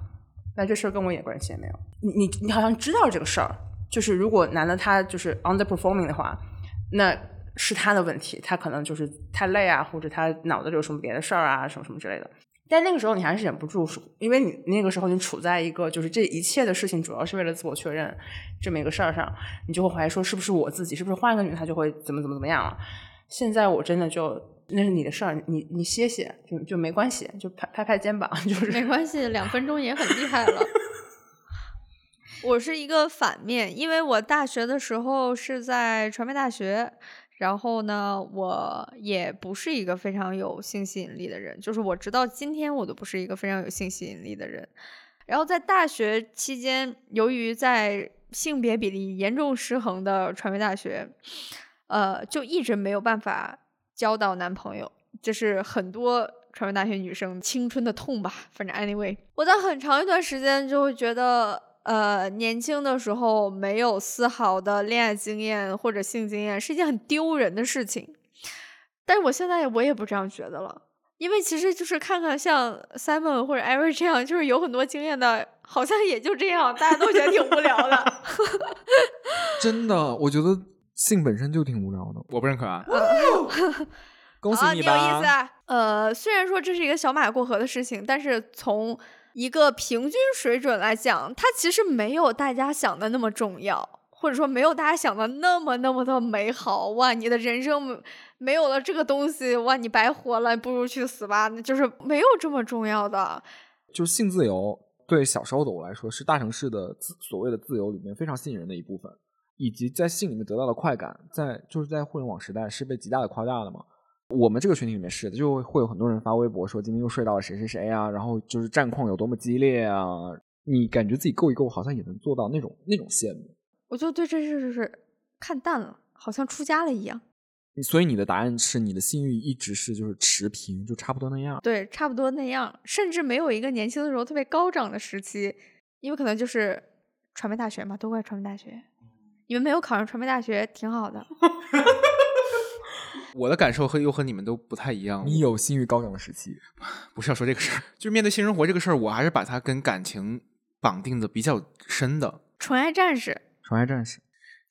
那这事儿跟我一点关系也没有。你你你好像知道这个事儿，就是如果男的他就是 underperforming 的话，那是他的问题，他可能就是太累啊，或者他脑子里有什么别的事儿啊，什么什么之类的。但那个时候你还是忍不住，因为你那个时候你处在一个就是这一切的事情主要是为了自我确认这么一个事儿上，你就会怀疑说是不是我自己，是不是换一个女她就会怎么怎么怎么样了？现在我真的就那是你的事儿，你你歇歇就就没关系，就拍拍拍肩膀 就是没关系，两分钟也很厉害了。我是一个反面，因为我大学的时候是在传媒大学，然后呢，我也不是一个非常有性吸引力的人，就是我直到今天我都不是一个非常有性吸引力的人。然后在大学期间，由于在性别比例严重失衡的传媒大学，呃，就一直没有办法交到男朋友，这是很多传媒大学女生青春的痛吧。反正 anyway，我在很长一段时间就会觉得，呃，年轻的时候没有丝毫的恋爱经验或者性经验是一件很丢人的事情。但是我现在我也不这样觉得了。因为其实就是看看像 Simon 或者 Eric 这样，就是有很多经验的，好像也就这样，大家都觉得挺无聊的。真的，我觉得性本身就挺无聊的。我不认可啊。恭喜啊，你有吧！意思啊。呃，虽然说这是一个小马过河的事情，但是从一个平均水准来讲，它其实没有大家想的那么重要，或者说没有大家想的那么那么的美好。哇，你的人生没有了这个东西，哇，你白活了，不如去死吧。那就是没有这么重要的。就性自由对小时候的我来说，是大城市的自所谓的自由里面非常吸引人的一部分，以及在性里面得到的快感，在就是在互联网时代是被极大的夸大的嘛。我们这个群体里面是的，就会有很多人发微博说今天又睡到了谁谁谁啊，然后就是战况有多么激烈啊，你感觉自己够一够，好像也能做到那种那种羡慕。我就对这事就是看淡了，好像出家了一样。所以你的答案是你的性欲一直是就是持平，就差不多那样。对，差不多那样，甚至没有一个年轻的时候特别高涨的时期，因为可能就是传媒大学嘛，都怪传媒大学。你们没有考上传媒大学，挺好的。我的感受和又和你们都不太一样。你有性欲高涨的时期，不是要说这个事儿，就是面对性生活这个事儿，我还是把它跟感情绑定的比较深的。纯爱战士，纯爱战士，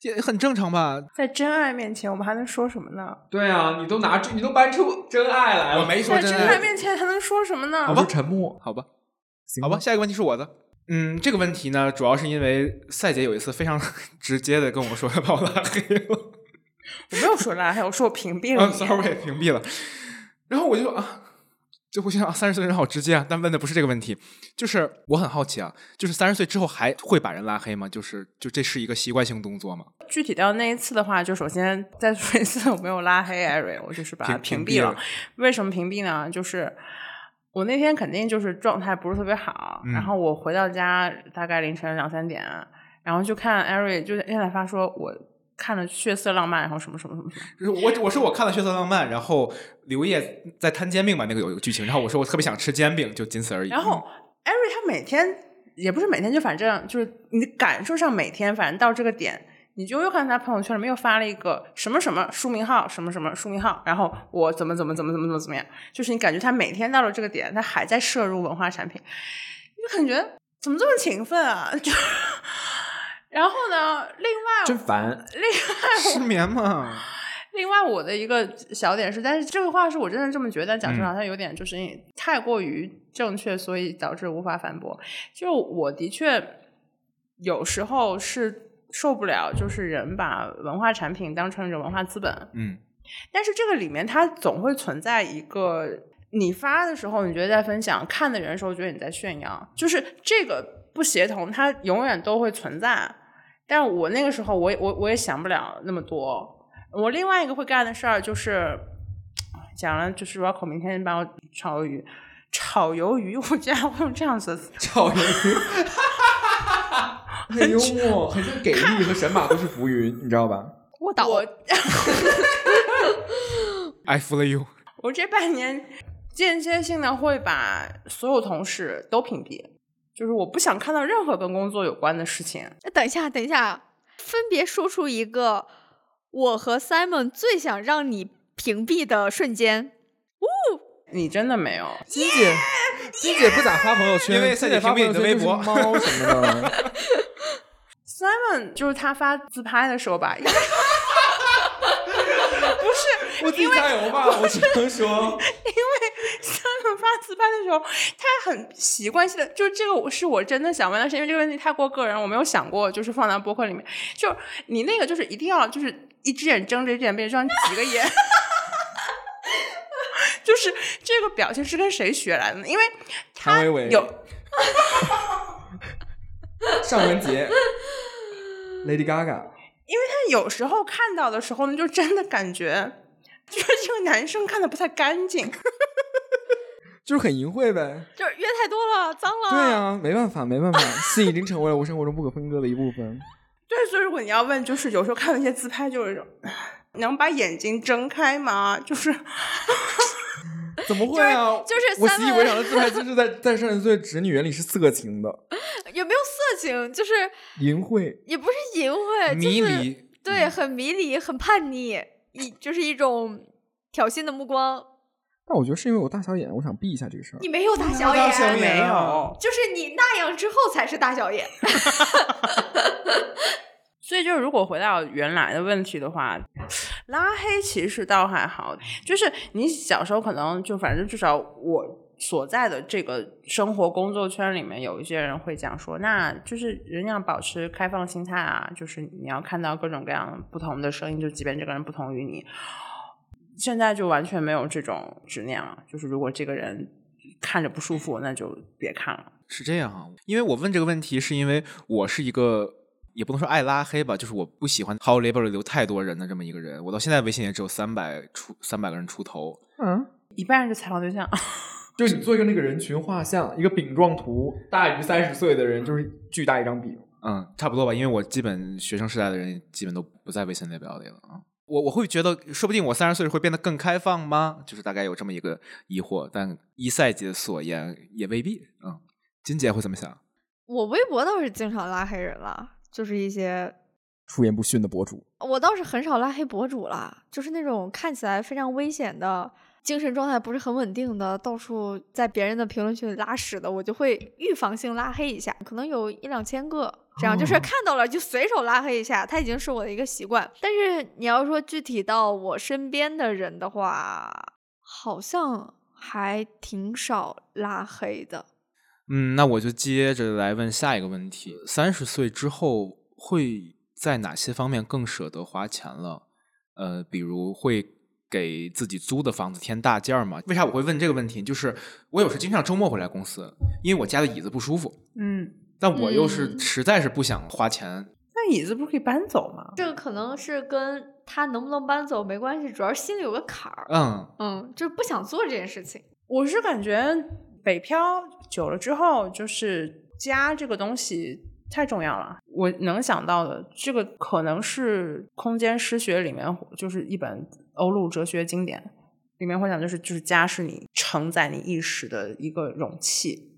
也很正常吧？在真爱面前，我们还能说什么呢？对啊，你都拿出，你都搬出真爱来了。我没说在真爱真爱。面前还能说什么呢？好吧沉默。好吧，行好吧，，下一个问题是我的。嗯，这个问题呢，主要是因为赛姐有一次非常 直接的跟我说，要把我拉黑了。我没有说拉黑，我说我屏蔽了。，sorry，屏蔽了。然后我就啊，就会想啊，三十岁的人好直接啊。但问的不是这个问题，就是我很好奇啊，就是三十岁之后还会把人拉黑吗？就是就这是一个习惯性动作吗？具体到那一次的话，就首先再说一次，我没有拉黑艾瑞，我就是把他屏屏蔽了屏蔽了。为什么屏蔽呢？就是我那天肯定就是状态不是特别好，嗯然后我回到家大概凌晨两三点，然后就看艾瑞就现在发说我看了《血色浪漫》，然后什么什么什么我我说我看了《血色浪漫》，然后刘烨在摊煎饼吧，那个有一个剧情，然后我说我特别想吃煎饼，就仅此而已。然后艾瑞他每天也不是每天，就反正就是你感受上每天，反正到这个点，你就又看他朋友圈里面又发了一个什么什么书名号，什么什么书名号，然后我怎么怎么怎么怎么怎么怎么样，就是你感觉他每天到了这个点，他还在摄入文化产品，你就感觉怎么这么勤奋啊？就然后呢，另外真烦。失眠嘛，另外，我的一个小点是，但是这个话是我真的这么觉得，讲出来好像有点就是太过于正确，所以导致无法反驳。就我的确有时候是受不了，就是人把文化产品当成一种文化资本，嗯，但是这个里面它总会存在一个，你发的时候你觉得在分享，看的人的时候觉得你在炫耀，就是这个不协同，它永远都会存在。但我那个时候我也我我也想不了那么多。我另外一个会干的事儿就是讲了，就是 Rocco 明天帮我炒鱿鱼，炒鱿鱼，我竟然会用这样子的词炒鱿鱼，很幽默，很像给力和神马都是浮云，你知道吧？我倒我 I fool you。我这半年间接性的会把所有同事都屏蔽，就是我不想看到任何跟工作有关的事情。哎等一下，等一下，分别说出一个我和 Simon 最想让你屏蔽的瞬间。你真的没有？金姐，金姐不咋发朋友圈，因为金姐发赛姐屏蔽朋友圈你的微博就是猫什么的。Simon 就是他发自拍的时候吧，不是我自己加油吧，我只能说，发自拍的时候，他很习惯性的，就这个我是我真的想问，但是因为这个问题太过个人，我没有想过就是放到播客里面。就你那个就是一定要就是一只眼睁着，一只眼闭着，几个眼。就是这个表情是跟谁学来的呢？因为他谭维维有尚雯婕，Lady Gaga，因为他有时候看到的时候呢，就真的感觉，就是这个男生看的不太干净。就是很淫秽呗。就是约太多了，脏了。对呀、没办法，没办法，性已经成为了我生活中不可分割的一部分。对，所以如果你要问，就是有时候看那些自拍，就是种，能把眼睛睁开吗？就是 怎么会啊？就是我习以为常的自拍就是在在上一岁直女眼里是色情的，也没有色情，就是淫秽。也不是淫秽，就是迷离，对，很迷离，很叛逆，一就是一种挑衅的目光。但我觉得是因为我大小眼，我想避一下这个事儿。你没有大小眼没有。就是你那样之后才是大小眼。所以就是，如果回到原来的问题的话，拉黑其实倒还好，就是你小时候可能就反正至少我所在的这个生活工作圈里面，有一些人会讲说，那就是人要保持开放心态啊，就是你要看到各种各样不同的声音，就即便这个人不同于你，现在就完全没有这种执念了，就是如果这个人看着不舒服，那就别看了。是这样啊，因为我问这个问题，是因为我是一个也不能说爱拉黑吧，就是我不喜欢 How Label 里留太多人的这么一个人。我到现在微信也只有三百出三百个人出头，嗯，一半是采访对象，就是你做一个那个人群画像，一个饼状图，大于三十岁的人就是巨大一张饼。嗯，差不多吧，因为我基本学生时代的人基本都不在微信列表里了啊。我我会觉得，说不定我三十岁会变得更开放吗？就是大概有这么一个疑惑，但一赛季的所言也未必。嗯，金姐会怎么想？我微博倒是经常拉黑人了，就是一些出言不逊的博主，我倒是很少拉黑博主啦，就是那种看起来非常危险的。精神状态不是很稳定的，到处在别人的评论区里拉屎的，我就会预防性拉黑一下，可能有一两千个，这样就是哦看到了就随手拉黑一下，它已经是我的一个习惯。但是你要说具体到我身边的人的话，好像还挺少拉黑的。嗯，那我就接着来问下一个问题：三十岁之后会在哪些方面更舍得花钱了？呃，比如会给自己租的房子添大件儿吗？为啥我会问这个问题？就是我有时经常周末回来公司，因为我家的椅子不舒服，嗯，但我又是嗯实在是不想花钱。那椅子不是可以搬走吗？这个可能是跟他能不能搬走没关系，主要是心里有个坎儿。嗯，嗯，就是不想做这件事情。我是感觉北漂久了之后，就是家这个东西太重要了。我能想到的，这个可能是空间诗学里面，就是一本欧陆哲学经典，里面会讲，就是就是家是你承载你意识的一个容器，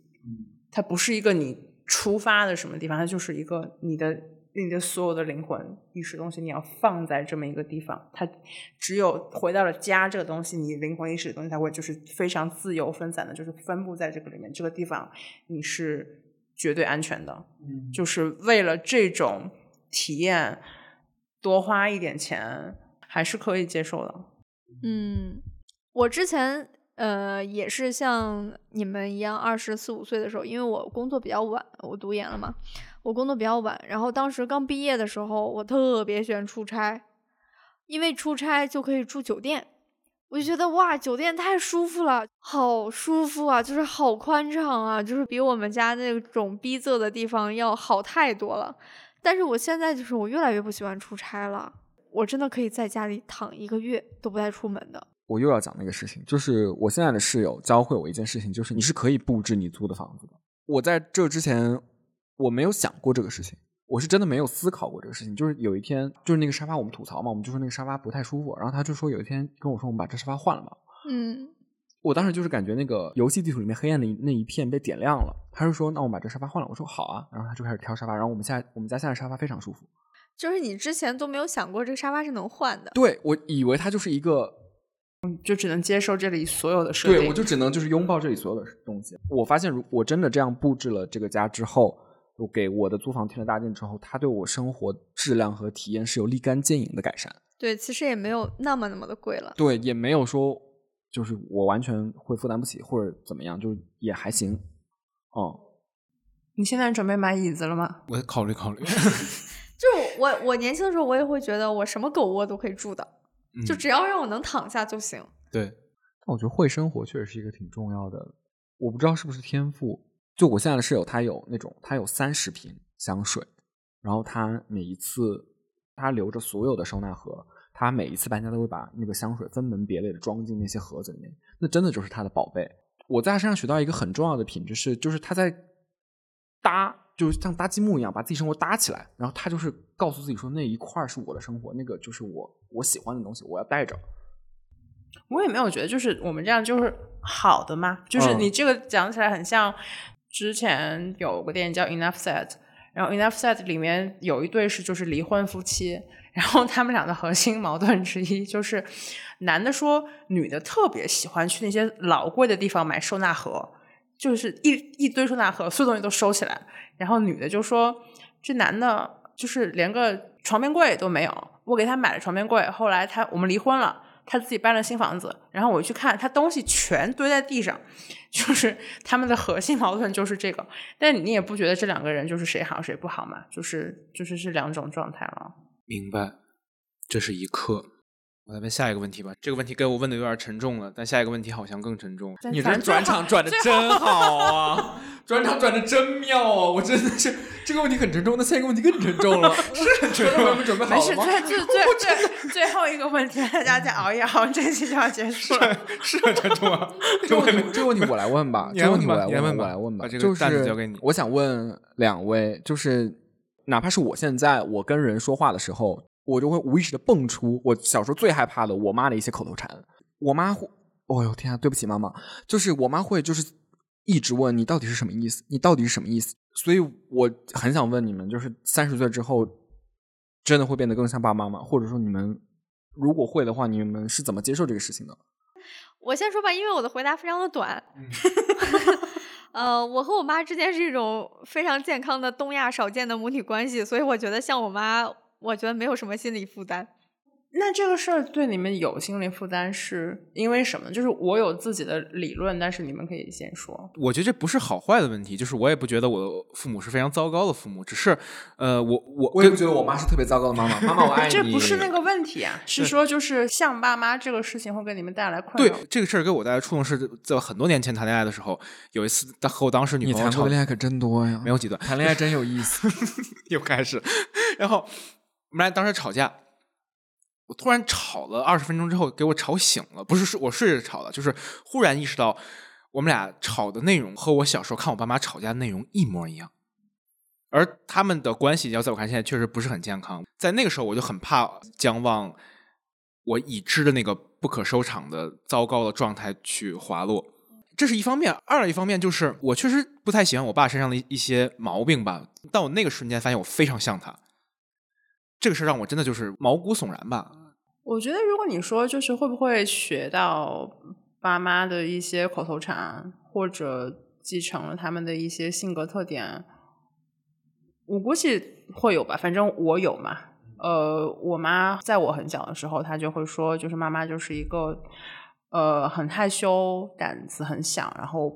它不是一个你出发的什么地方，它就是一个你的你的所有的灵魂意识东西，你要放在这么一个地方。它只有回到了家这个东西，你灵魂意识的东西才会就是非常自由分散的，就是分布在这个里面。这个地方你是绝对安全的，嗯就是为了这种体验多花一点钱还是可以接受的。嗯，我之前呃也是像你们一样，二十四五岁的时候，因为我工作比较晚，我读研了嘛，我工作比较晚，然后当时刚毕业的时候，我特别喜欢出差，因为出差就可以住酒店。我就觉得哇，酒店太舒服了，好舒服啊，就是好宽敞啊，就是比我们家那种逼仄的地方要好太多了。但是我现在就是我越来越不喜欢出差了，我真的可以在家里躺一个月都不带出门的。我又要讲那个事情，就是我现在的室友教会我一件事情，就是你是可以布置你租的房子的。我在这之前我没有想过这个事情，我是真的没有思考过这个事情。就是有一天，就是那个沙发我们吐槽嘛，我们就说那个沙发不太舒服，然后他就说有一天跟我说我们把这沙发换了吧。嗯，我当时就是感觉那个游戏地图里面黑暗的那一片被点亮了，他就说那我们把这沙发换了，我说好啊，然后他就开始挑沙发，然后我们现在我们家现在沙发非常舒服。就是你之前都没有想过这个沙发是能换的。对我以为它就是一个就只能接受这里所有的设定。对，我就只能就是拥抱这里所有的东西。我发现，如我真的这样布置了这个家之后，我给我的租房添了大件之后，它对我生活质量和体验是有立竿见影的改善。对，其实也没有那么那么的贵了。对，也没有说就是我完全会负担不起或者怎么样，就也还行。哦、你现在准备买椅子了吗？我考虑考虑。就是我我年轻的时候，我也会觉得我什么狗窝都可以住的，就嗯只要让我能躺下就行。对，但我觉得会生活确实是一个挺重要的，我不知道是不是天赋。就我现在的室友，他有那种他有三十瓶香水，然后他每一次他留着所有的收纳盒，他每一次搬家都会把那个香水分门别类的装进那些盒子里面，那真的就是他的宝贝。我在他身上学到一个很重要的品质是，就是他在搭，就是像搭积木一样把自己生活搭起来，然后他就是告诉自己说那一块儿是我的生活，那个就是我我喜欢的东西，我要带着。我也没有觉得就是我们这样就是好的嘛，就是嗯你这个讲起来很像之前有个电影叫《Enough Said》，然后《Enough Said》里面有一对是就是离婚夫妻，然后他们俩的核心矛盾之一就是男的说女的特别喜欢去那些老贵的地方买收纳盒，就是一一堆收纳盒，所有东西都收起来，然后女的就说这男的就是连个床边柜都没有，我给他买了床边柜，后来他我们离婚了。他自己搬了新房子，然后我去看，他东西全堆在地上，就是他们的核心矛盾就是这个。但你也不觉得这两个人就是谁好谁不好嘛？就是就是是两种状态了。明白，这是一课。我来问下一个问题吧。这个问题给我问的有点沉重了，但下一个问题好像更沉重。你这转场转的真好啊！转场转的真妙啊！我真的是这个问题很沉重，那下一个问题更沉重了。是很沉重，我们准备好没事，了吗？最 最最最最后一个问题，大家再熬一熬，这期就要结束了。是很沉重啊！这个问题，这个问题我来问吧。你这个问题我来问，我来问吧。把这个就是交给你我想问两位，就是哪怕是我现在我跟人说话的时候，我就会无意识的蹦出我小时候最害怕的我妈的一些口头禅。我妈会，哦呦天啊，对不起妈妈，就是我妈会就是一直问你到底是什么意思，你到底是什么意思。所以我很想问你们，就是三十岁之后，真的会变得更像爸妈吗？或者说你们如果会的话，你们是怎么接受这个事情的？我先说吧，因为我的回答非常的短。呃，我和我妈之间是一种非常健康的东亚少见的母女关系，所以我觉得像我妈，我觉得没有什么心理负担。那这个事儿对你们有心理负担，是因为什么？就是我有自己的理论，但是你们可以先说。我觉得这不是好坏的问题，就是我也不觉得我的父母是非常糟糕的父母，只是呃，我我我也不觉得我妈是特别糟糕的妈妈。妈妈，我爱你。这不是那个问题啊，是说就是像爸妈这个事情会给你们带来困扰对。这个事儿给我带来触动是在很多年前谈恋爱的时候，有一次他和我当时女朋友吵谈过的恋爱可真多呀，没有几段，谈恋爱真有意思。又开始，然后我们俩当时吵架，我突然吵了二十分钟之后，给我吵醒了，不是睡我睡着吵的，就是忽然意识到我们俩吵的内容和我小时候看我爸妈吵架的内容一模一样，而他们的关系要在我看现在确实不是很健康，在那个时候我就很怕将往我已知的那个不可收场的糟糕的状态去滑落。这是一方面，二一方面就是我确实不太喜欢我爸身上的一一些毛病吧，但我那个瞬间发现我非常像他，这个事让我真的就是毛骨悚然吧。我觉得如果你说就是会不会学到爸妈的一些口头禅，或者继承了他们的一些性格特点，我估计会有吧。反正我有嘛。呃，我妈在我很小的时候，她就会说，就是妈妈就是一个呃很害羞、胆子很小，然后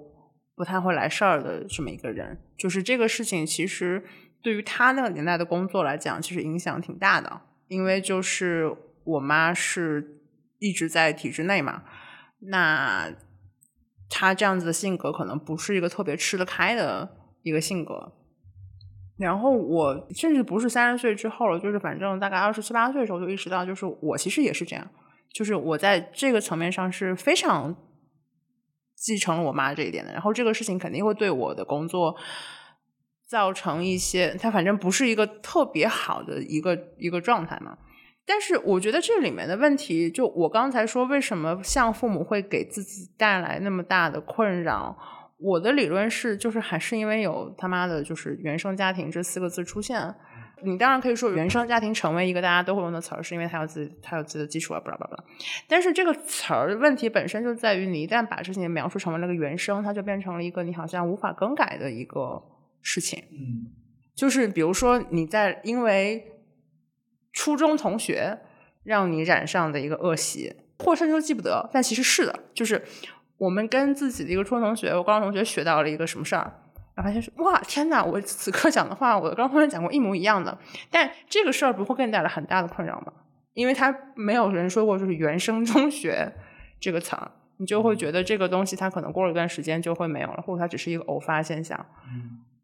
不太会来事儿的这么一个人。就是这个事情，其实对于她那个年代的工作来讲，其实影响挺大的，因为就是我妈是一直在体制内嘛，那她这样子的性格可能不是一个特别吃得开的一个性格。然后我甚至不是三十岁之后了，就是反正大概二十七八岁的时候就意识到，就是我其实也是这样，就是我在这个层面上是非常继承了我妈这一点的。然后这个事情肯定会对我的工作造成一些，它反正不是一个特别好的一个一个状态嘛。但是我觉得这里面的问题，就我刚才说，为什么像父母会给自己带来那么大的困扰？我的理论是，就是还是因为有他妈的，就是原生家庭这四个字出现。你当然可以说原生家庭成为一个大家都会用的词儿，是因为它有自己它有自己的基础啊，巴拉巴拉。但是这个词儿问题本身就在于，你一旦把这些描述成为了个原生，它就变成了一个你好像无法更改的一个事情。嗯，就是比如说你在因为初中同学让你染上的一个恶习，或者甚至都记不得，但其实是的，就是我们跟自己的一个初中同学、我高中同学学到了一个什么事儿，然后发现是哇天哪，我此刻讲的话，我的高中同学讲过一模一样的，但这个事儿不会给你带来很大的困扰吗？因为他没有人说过就是原生中学这个词儿，你就会觉得这个东西它可能过了一段时间就会没有了，或者它只是一个偶发现象。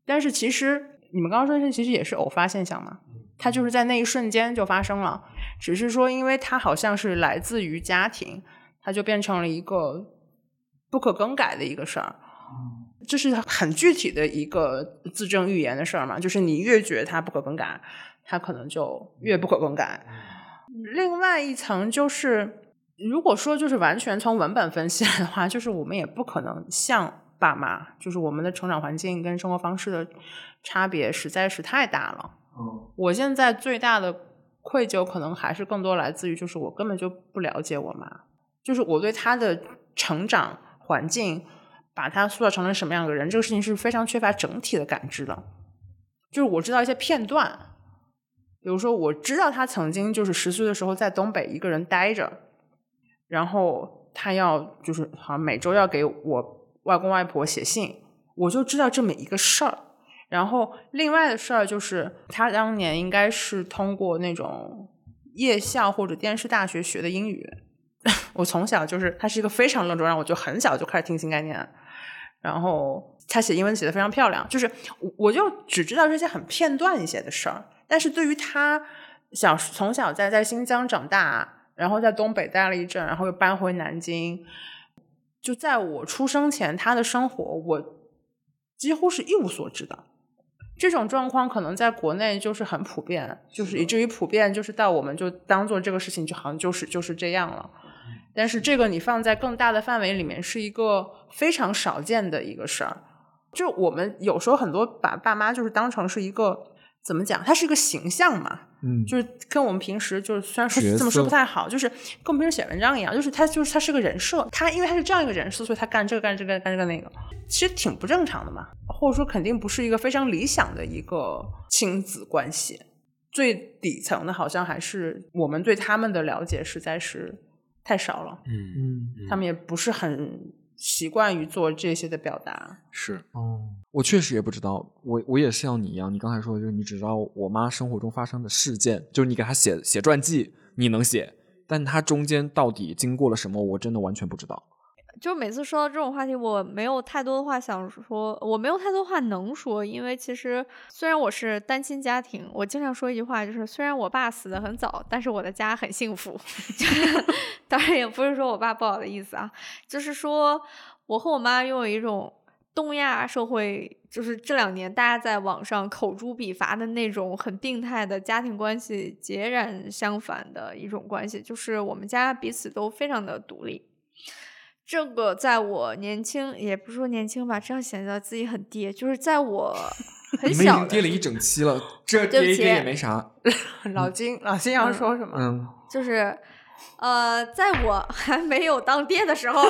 但是其实你们刚刚说的是其实也是偶发现象嘛，它就是在那一瞬间就发生了，只是说因为它好像是来自于家庭，它就变成了一个不可更改的一个事儿。这是很具体的一个自证预言的事儿嘛，就是你越觉得它不可更改，它可能就越不可更改。另外一层就是，如果说就是完全从文本分析来的话，就是我们也不可能像爸妈，就是我们的成长环境跟生活方式的差别实在是太大了。嗯我现在最大的愧疚可能还是更多来自于，就是我根本就不了解我妈，就是我对她的成长环境，把她塑造成了什么样的人，这个事情是非常缺乏整体的感知的。就是我知道一些片段，比如说我知道她曾经就是十岁的时候在东北一个人待着，然后她要就是好像每周要给我外公外婆写信，我就知道这么一个事儿。然后另外的事儿就是，他当年应该是通过那种夜校或者电视大学学的英语。我从小就是，他是一个非常愣中让我就很小就开始听新概念，然后他写英文写的非常漂亮。就是我我就只知道这些很片段一些的事儿，但是对于他小从小在在新疆长大，然后在东北待了一阵，然后又搬回南京，就在我出生前，他的生活我几乎是一无所知的。这种状况可能在国内就是很普遍，就是以至于普遍，就是到我们就当做这个事情就好像就是就是这样了。但是这个你放在更大的范围里面，是一个非常少见的一个事儿。就我们有时候很多把爸妈就是当成是一个怎么讲，它是一个形象嘛，嗯，就是跟我们平时就是虽然说角这么说不太好，就是跟我们平时写文章一样，就是他就是他是个人设，他因为他是这样一个人设，所以他干这个干这个干这个那个，其实挺不正常的嘛，或者说肯定不是一个非常理想的一个亲子关系。最底层的好像还是我们对他们的了解实在是太少了，嗯，嗯。他们也不是很习惯于做这些的表达。是，哦，我确实也不知道，我我也是像你一样，你刚才说的就是你只知道我妈生活中发生的事件，就是你给她写写传记，你能写，但她中间到底经过了什么，我真的完全不知道。就每次说到这种话题，我没有太多的话想说，我没有太多话能说，因为其实虽然我是单亲家庭，我经常说一句话，就是虽然我爸死的很早，但是我的家很幸福。当然也不是说我爸不好的意思啊，就是说我和我妈拥有一种东亚社会，就是这两年大家在网上口诛笔伐的那种很病态的家庭关系，截然相反的一种关系，就是我们家彼此都非常的独立。这个在我年轻，也不是说年轻吧，这样显得自己很爹。就是在我 很你们已经跌了一整期了，这对不起跌一跌也没啥。老金，老金要说什么？嗯，就是呃，在我 还没有当爹的时候，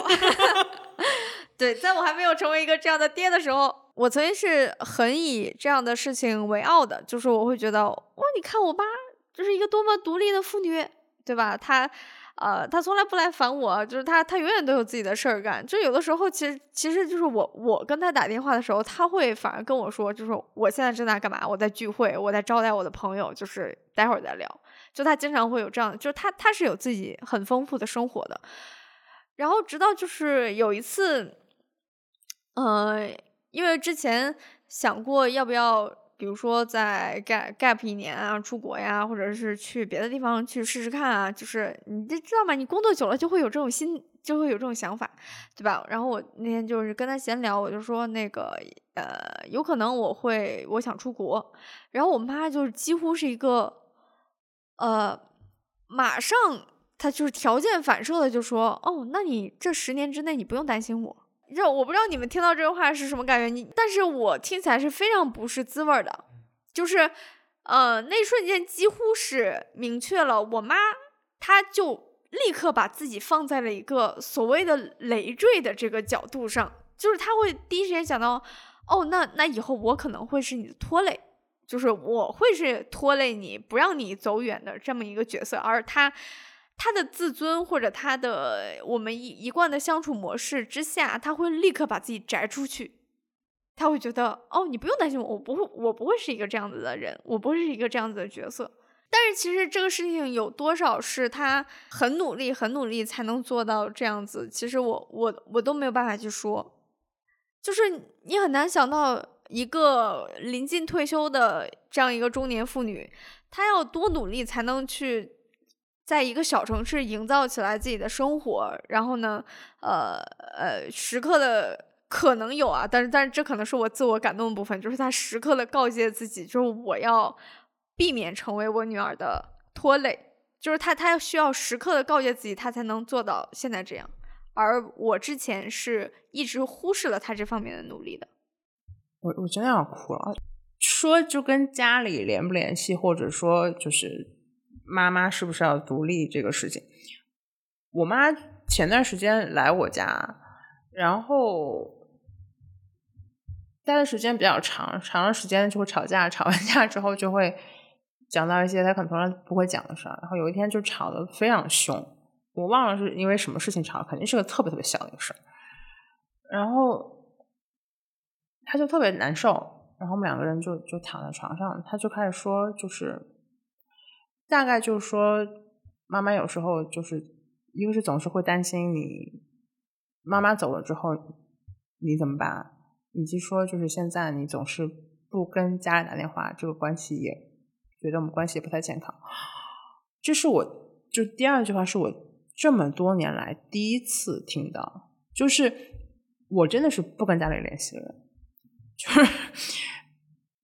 对，在我还没有成为一个这样的爹的时候，我曾经是很以这样的事情为傲的，就是我会觉得，哇，你看我妈就是一个多么独立的妇女，对吧？她。呃，他从来不来烦我，就是他，他永远都有自己的事儿干。就有的时候，其实其实就是我，我跟他打电话的时候，他会反而跟我说，就是我现在正在干嘛？我在聚会，我在招待我的朋友，就是待会儿再聊。就他经常会有这样，就是他他是有自己很丰富的生活的。然后直到就是有一次，呃，因为之前想过要不要，比如说在 gap gap 一年啊，出国呀，或者是去别的地方去试试看啊，就是你这知道吗？你工作久了就会有这种心，就会有这种想法，对吧？然后我那天就是跟他闲聊，我就说那个呃，有可能我会我想出国，然后我妈就是几乎是一个。呃，马上她就是条件反射的就说：“哦，那你这十年之内你不用担心我。”这我不知道你们听到这句话是什么感觉，你但是我听起来是非常不是滋味儿的，就是呃那一瞬间几乎是明确了我妈，她就立刻把自己放在了一个所谓的累赘的这个角度上，就是她会第一时间想到，哦，那那以后我可能会是你的拖累。就是我会是拖累你，不让你走远的这么一个角色，而他他的自尊或者他的我们一一贯的相处模式之下，他会立刻把自己摘出去，他会觉得哦，你不用担心我，我不会，我不会是一个这样子的人，我不会是一个这样子的角色。但是其实这个事情有多少是他很努力、很努力才能做到这样子，其实我我我都没有办法去说，就是你很难想到。一个临近退休的这样一个中年妇女，她要多努力才能去在一个小城市营造起来自己的生活，然后呢，呃呃，时刻的可能有啊，但是但是这可能是我自我感动的部分，就是他时刻的告诫自己，就是我要避免成为我女儿的拖累。就是他，他需要时刻的告诫自己，他才能做到现在这样。而我之前是一直忽视了他这方面的努力的。我我真的要哭了。说就跟家里联不联系，或者说就是妈妈是不是要独立这个事情，我妈前段时间来我家，然后待的时间比较长，长的时间就会吵架，吵完架之后就会。讲到一些她可能从来不会讲的事儿，然后有一天就吵得非常凶，我忘了是因为什么事情吵，肯定是个特别特别小的一个事儿。然后他就特别难受，然后我们两个人就就躺在床上，他就开始说，就是大概就是说，妈妈有时候就是一个是总是会担心你妈妈走了之后你怎么办，以及说就是现在你总是不跟家里打电话，这个关系也。觉得我们关系也不太健康，这是我就第二句话是我这么多年来第一次听到，就是我真的是不跟家里联系了，就是，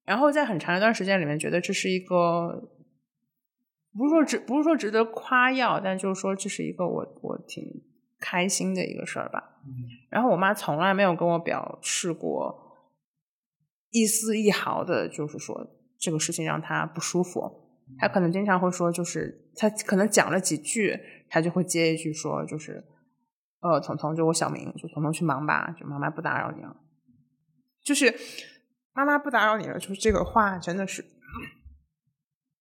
然后在很长一段时间里面，觉得这是一个不是说值不是说值得夸耀，但就是说这是一个我我挺开心的一个事儿吧。然后我妈从来没有跟我表示过一丝一毫的，就是说。这个事情让她不舒服，她可能经常会说，就是她可能讲了几句，她就会接一句说，就是呃，彤彤，就我小名，就彤彤去忙吧，就妈妈不打扰你了，就是妈妈不打扰你了，就是这个话真的是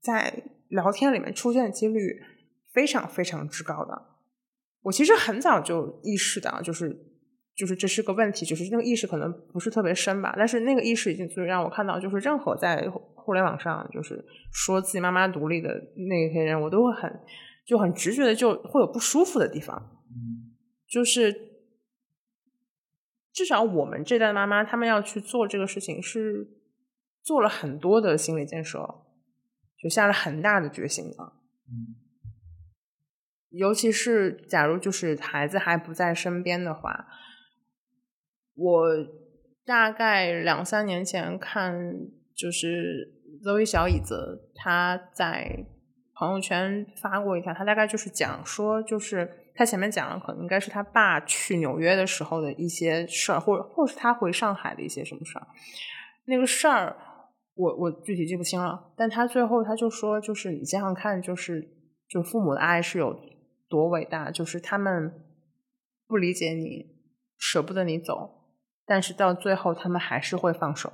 在聊天里面出现的几率非常非常之高的。我其实很早就意识到，就是就是这是个问题，就是那个意识可能不是特别深吧，但是那个意识已经足以让我看到，就是任何在。互联网上就是说自己妈妈独立的那些人，我都会很就很直觉的就会有不舒服的地方。就是至少我们这代妈妈，他们要去做这个事情，是做了很多的心理建设，就下了很大的决心的。尤其是假如就是孩子还不在身边的话，我大概两三年前看就是。Zoe 小椅子，他在朋友圈发过一条，他大概就是讲说，就是他前面讲了，可能应该是他爸去纽约的时候的一些事儿，或者或是他回上海的一些什么事儿。那个事儿，我我具体记不清了，但他最后他就说，就是你想想看，就是就父母的爱是有多伟大，就是他们不理解你，舍不得你走，但是到最后他们还是会放手。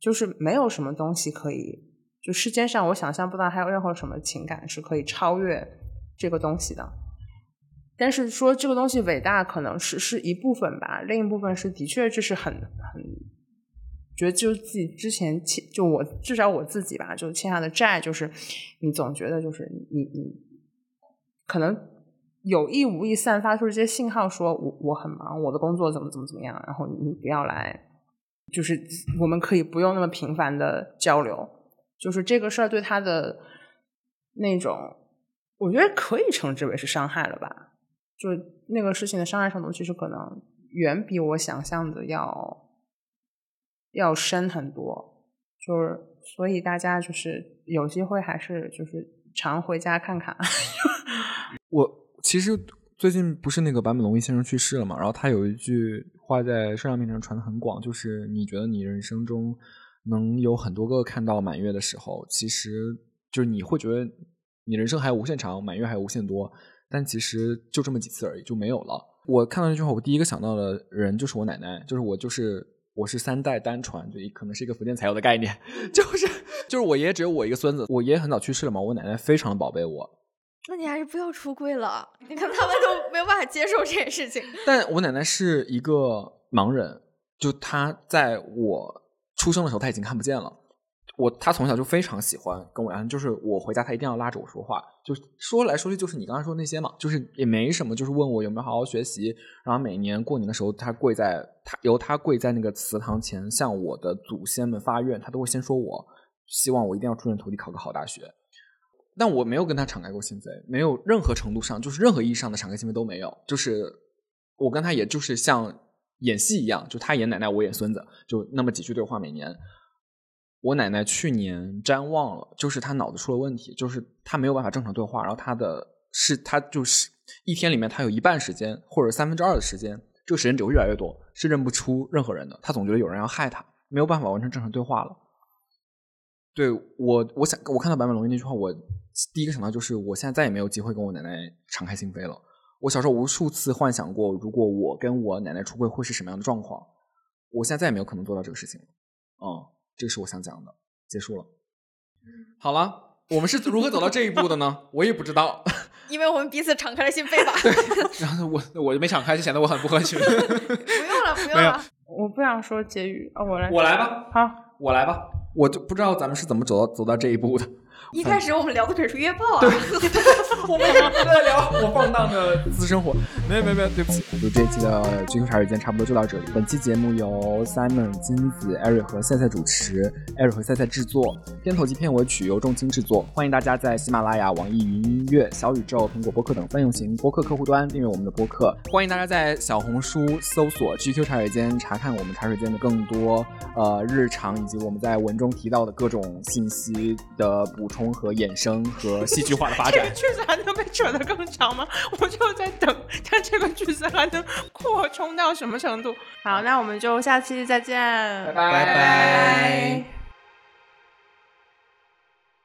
就是没有什么东西可以，就世间上我想象不到还有任何什么情感是可以超越这个东西的。但是说这个东西伟大，可能是是一部分吧，另一部分是的确这是很很觉得就是自己之前欠，就我至少我自己吧，就欠下的债，就是你总觉得就是你你可能有意无意散发出这些信号，说我我很忙，我的工作怎么怎么怎么样，然后你不要来。就是我们可以不用那么频繁的交流，就是这个事儿对他的那种，我觉得可以称之为是伤害了吧。就那个事情的伤害程度，其实可能远比我想象的要要深很多。就是所以大家就是有机会还是就是常回家看看。我其实。最近不是那个坂本龙一先生去世了嘛？然后他有一句话在社交媒体上传的很广，就是你觉得你人生中能有很多个看到满月的时候，其实就是你会觉得你人生还有无限长，满月还有无限多，但其实就这么几次而已，就没有了。我看到这句话，我第一个想到的人就是我奶奶，就是我就是我是三代单传，就可能是一个福建才有的概念，就是就是我爷爷只有我一个孙子，我爷爷很早去世了嘛，我奶奶非常的宝贝我。那你还是不要出柜了，你看他们都没有办法接受这件事情。但我奶奶是一个盲人，就她在我出生的时候，她已经看不见了。我他从小就非常喜欢跟我聊天，就是我回家他一定要拉着我说话，就说来说去就是你刚才说那些嘛，就是也没什么，就是问我有没有好好学习。然后每年过年的时候，他跪在他由他跪在那个祠堂前向我的祖先们发愿，他都会先说我希望我一定要出人头地，考个好大学。但我没有跟他敞开过心扉，没有任何程度上，就是任何意义上的敞开心扉都没有。就是我跟他也就是像演戏一样，就他演奶奶，我演孙子，就那么几句对话每年。我奶奶去年瞻望了，就是她脑子出了问题，就是她没有办法正常对话，然后她的是她就是一天里面她有一半时间或者三分之二的时间，这个时间只会越来越多，是认不出任何人的，她总觉得有人要害她，没有办法完成正常对话了。对我，我想我看到坂本龙一那句话，我第一个想到就是我现在再也没有机会跟我奶奶敞开心扉了。我小时候无数次幻想过，如果我跟我奶奶出柜会是什么样的状况，我现在再也没有可能做到这个事情了。嗯。这是我想讲的，结束了。好了，我们是如何走到这一步的呢？我也不知道，因为我们彼此敞开了心扉吧。然后我我就没敞开，就显得我很不合群。不用了，不用了。我不想说结语啊，我来，我来吧。好，我来吧。我就不知道咱们是怎么走到走到这一步的。一开始我们聊的可是约炮啊！我们不在聊我放荡的私生活。没有没有没有，对不起。就这一期的《军球茶水间》差不多就到这里。本期节目由 Simon、金子、艾瑞和赛赛主持，艾瑞和赛赛制作，片头及片尾曲由重金制作。欢迎大家在喜马拉雅、网易云音乐、小宇宙、苹果播客等泛用型播客客户端订阅我们的播客。欢迎大家在小红书搜索 GQ 茶水间，查看我们茶水间的更多呃日常以及我们在文中提到的各种信息的补充。和衍生和 戏剧化的发展，这个句子还能被扯得更长吗？我就在等，它这个句子还能扩充到什么程度。好，那我们就下期再见，拜拜。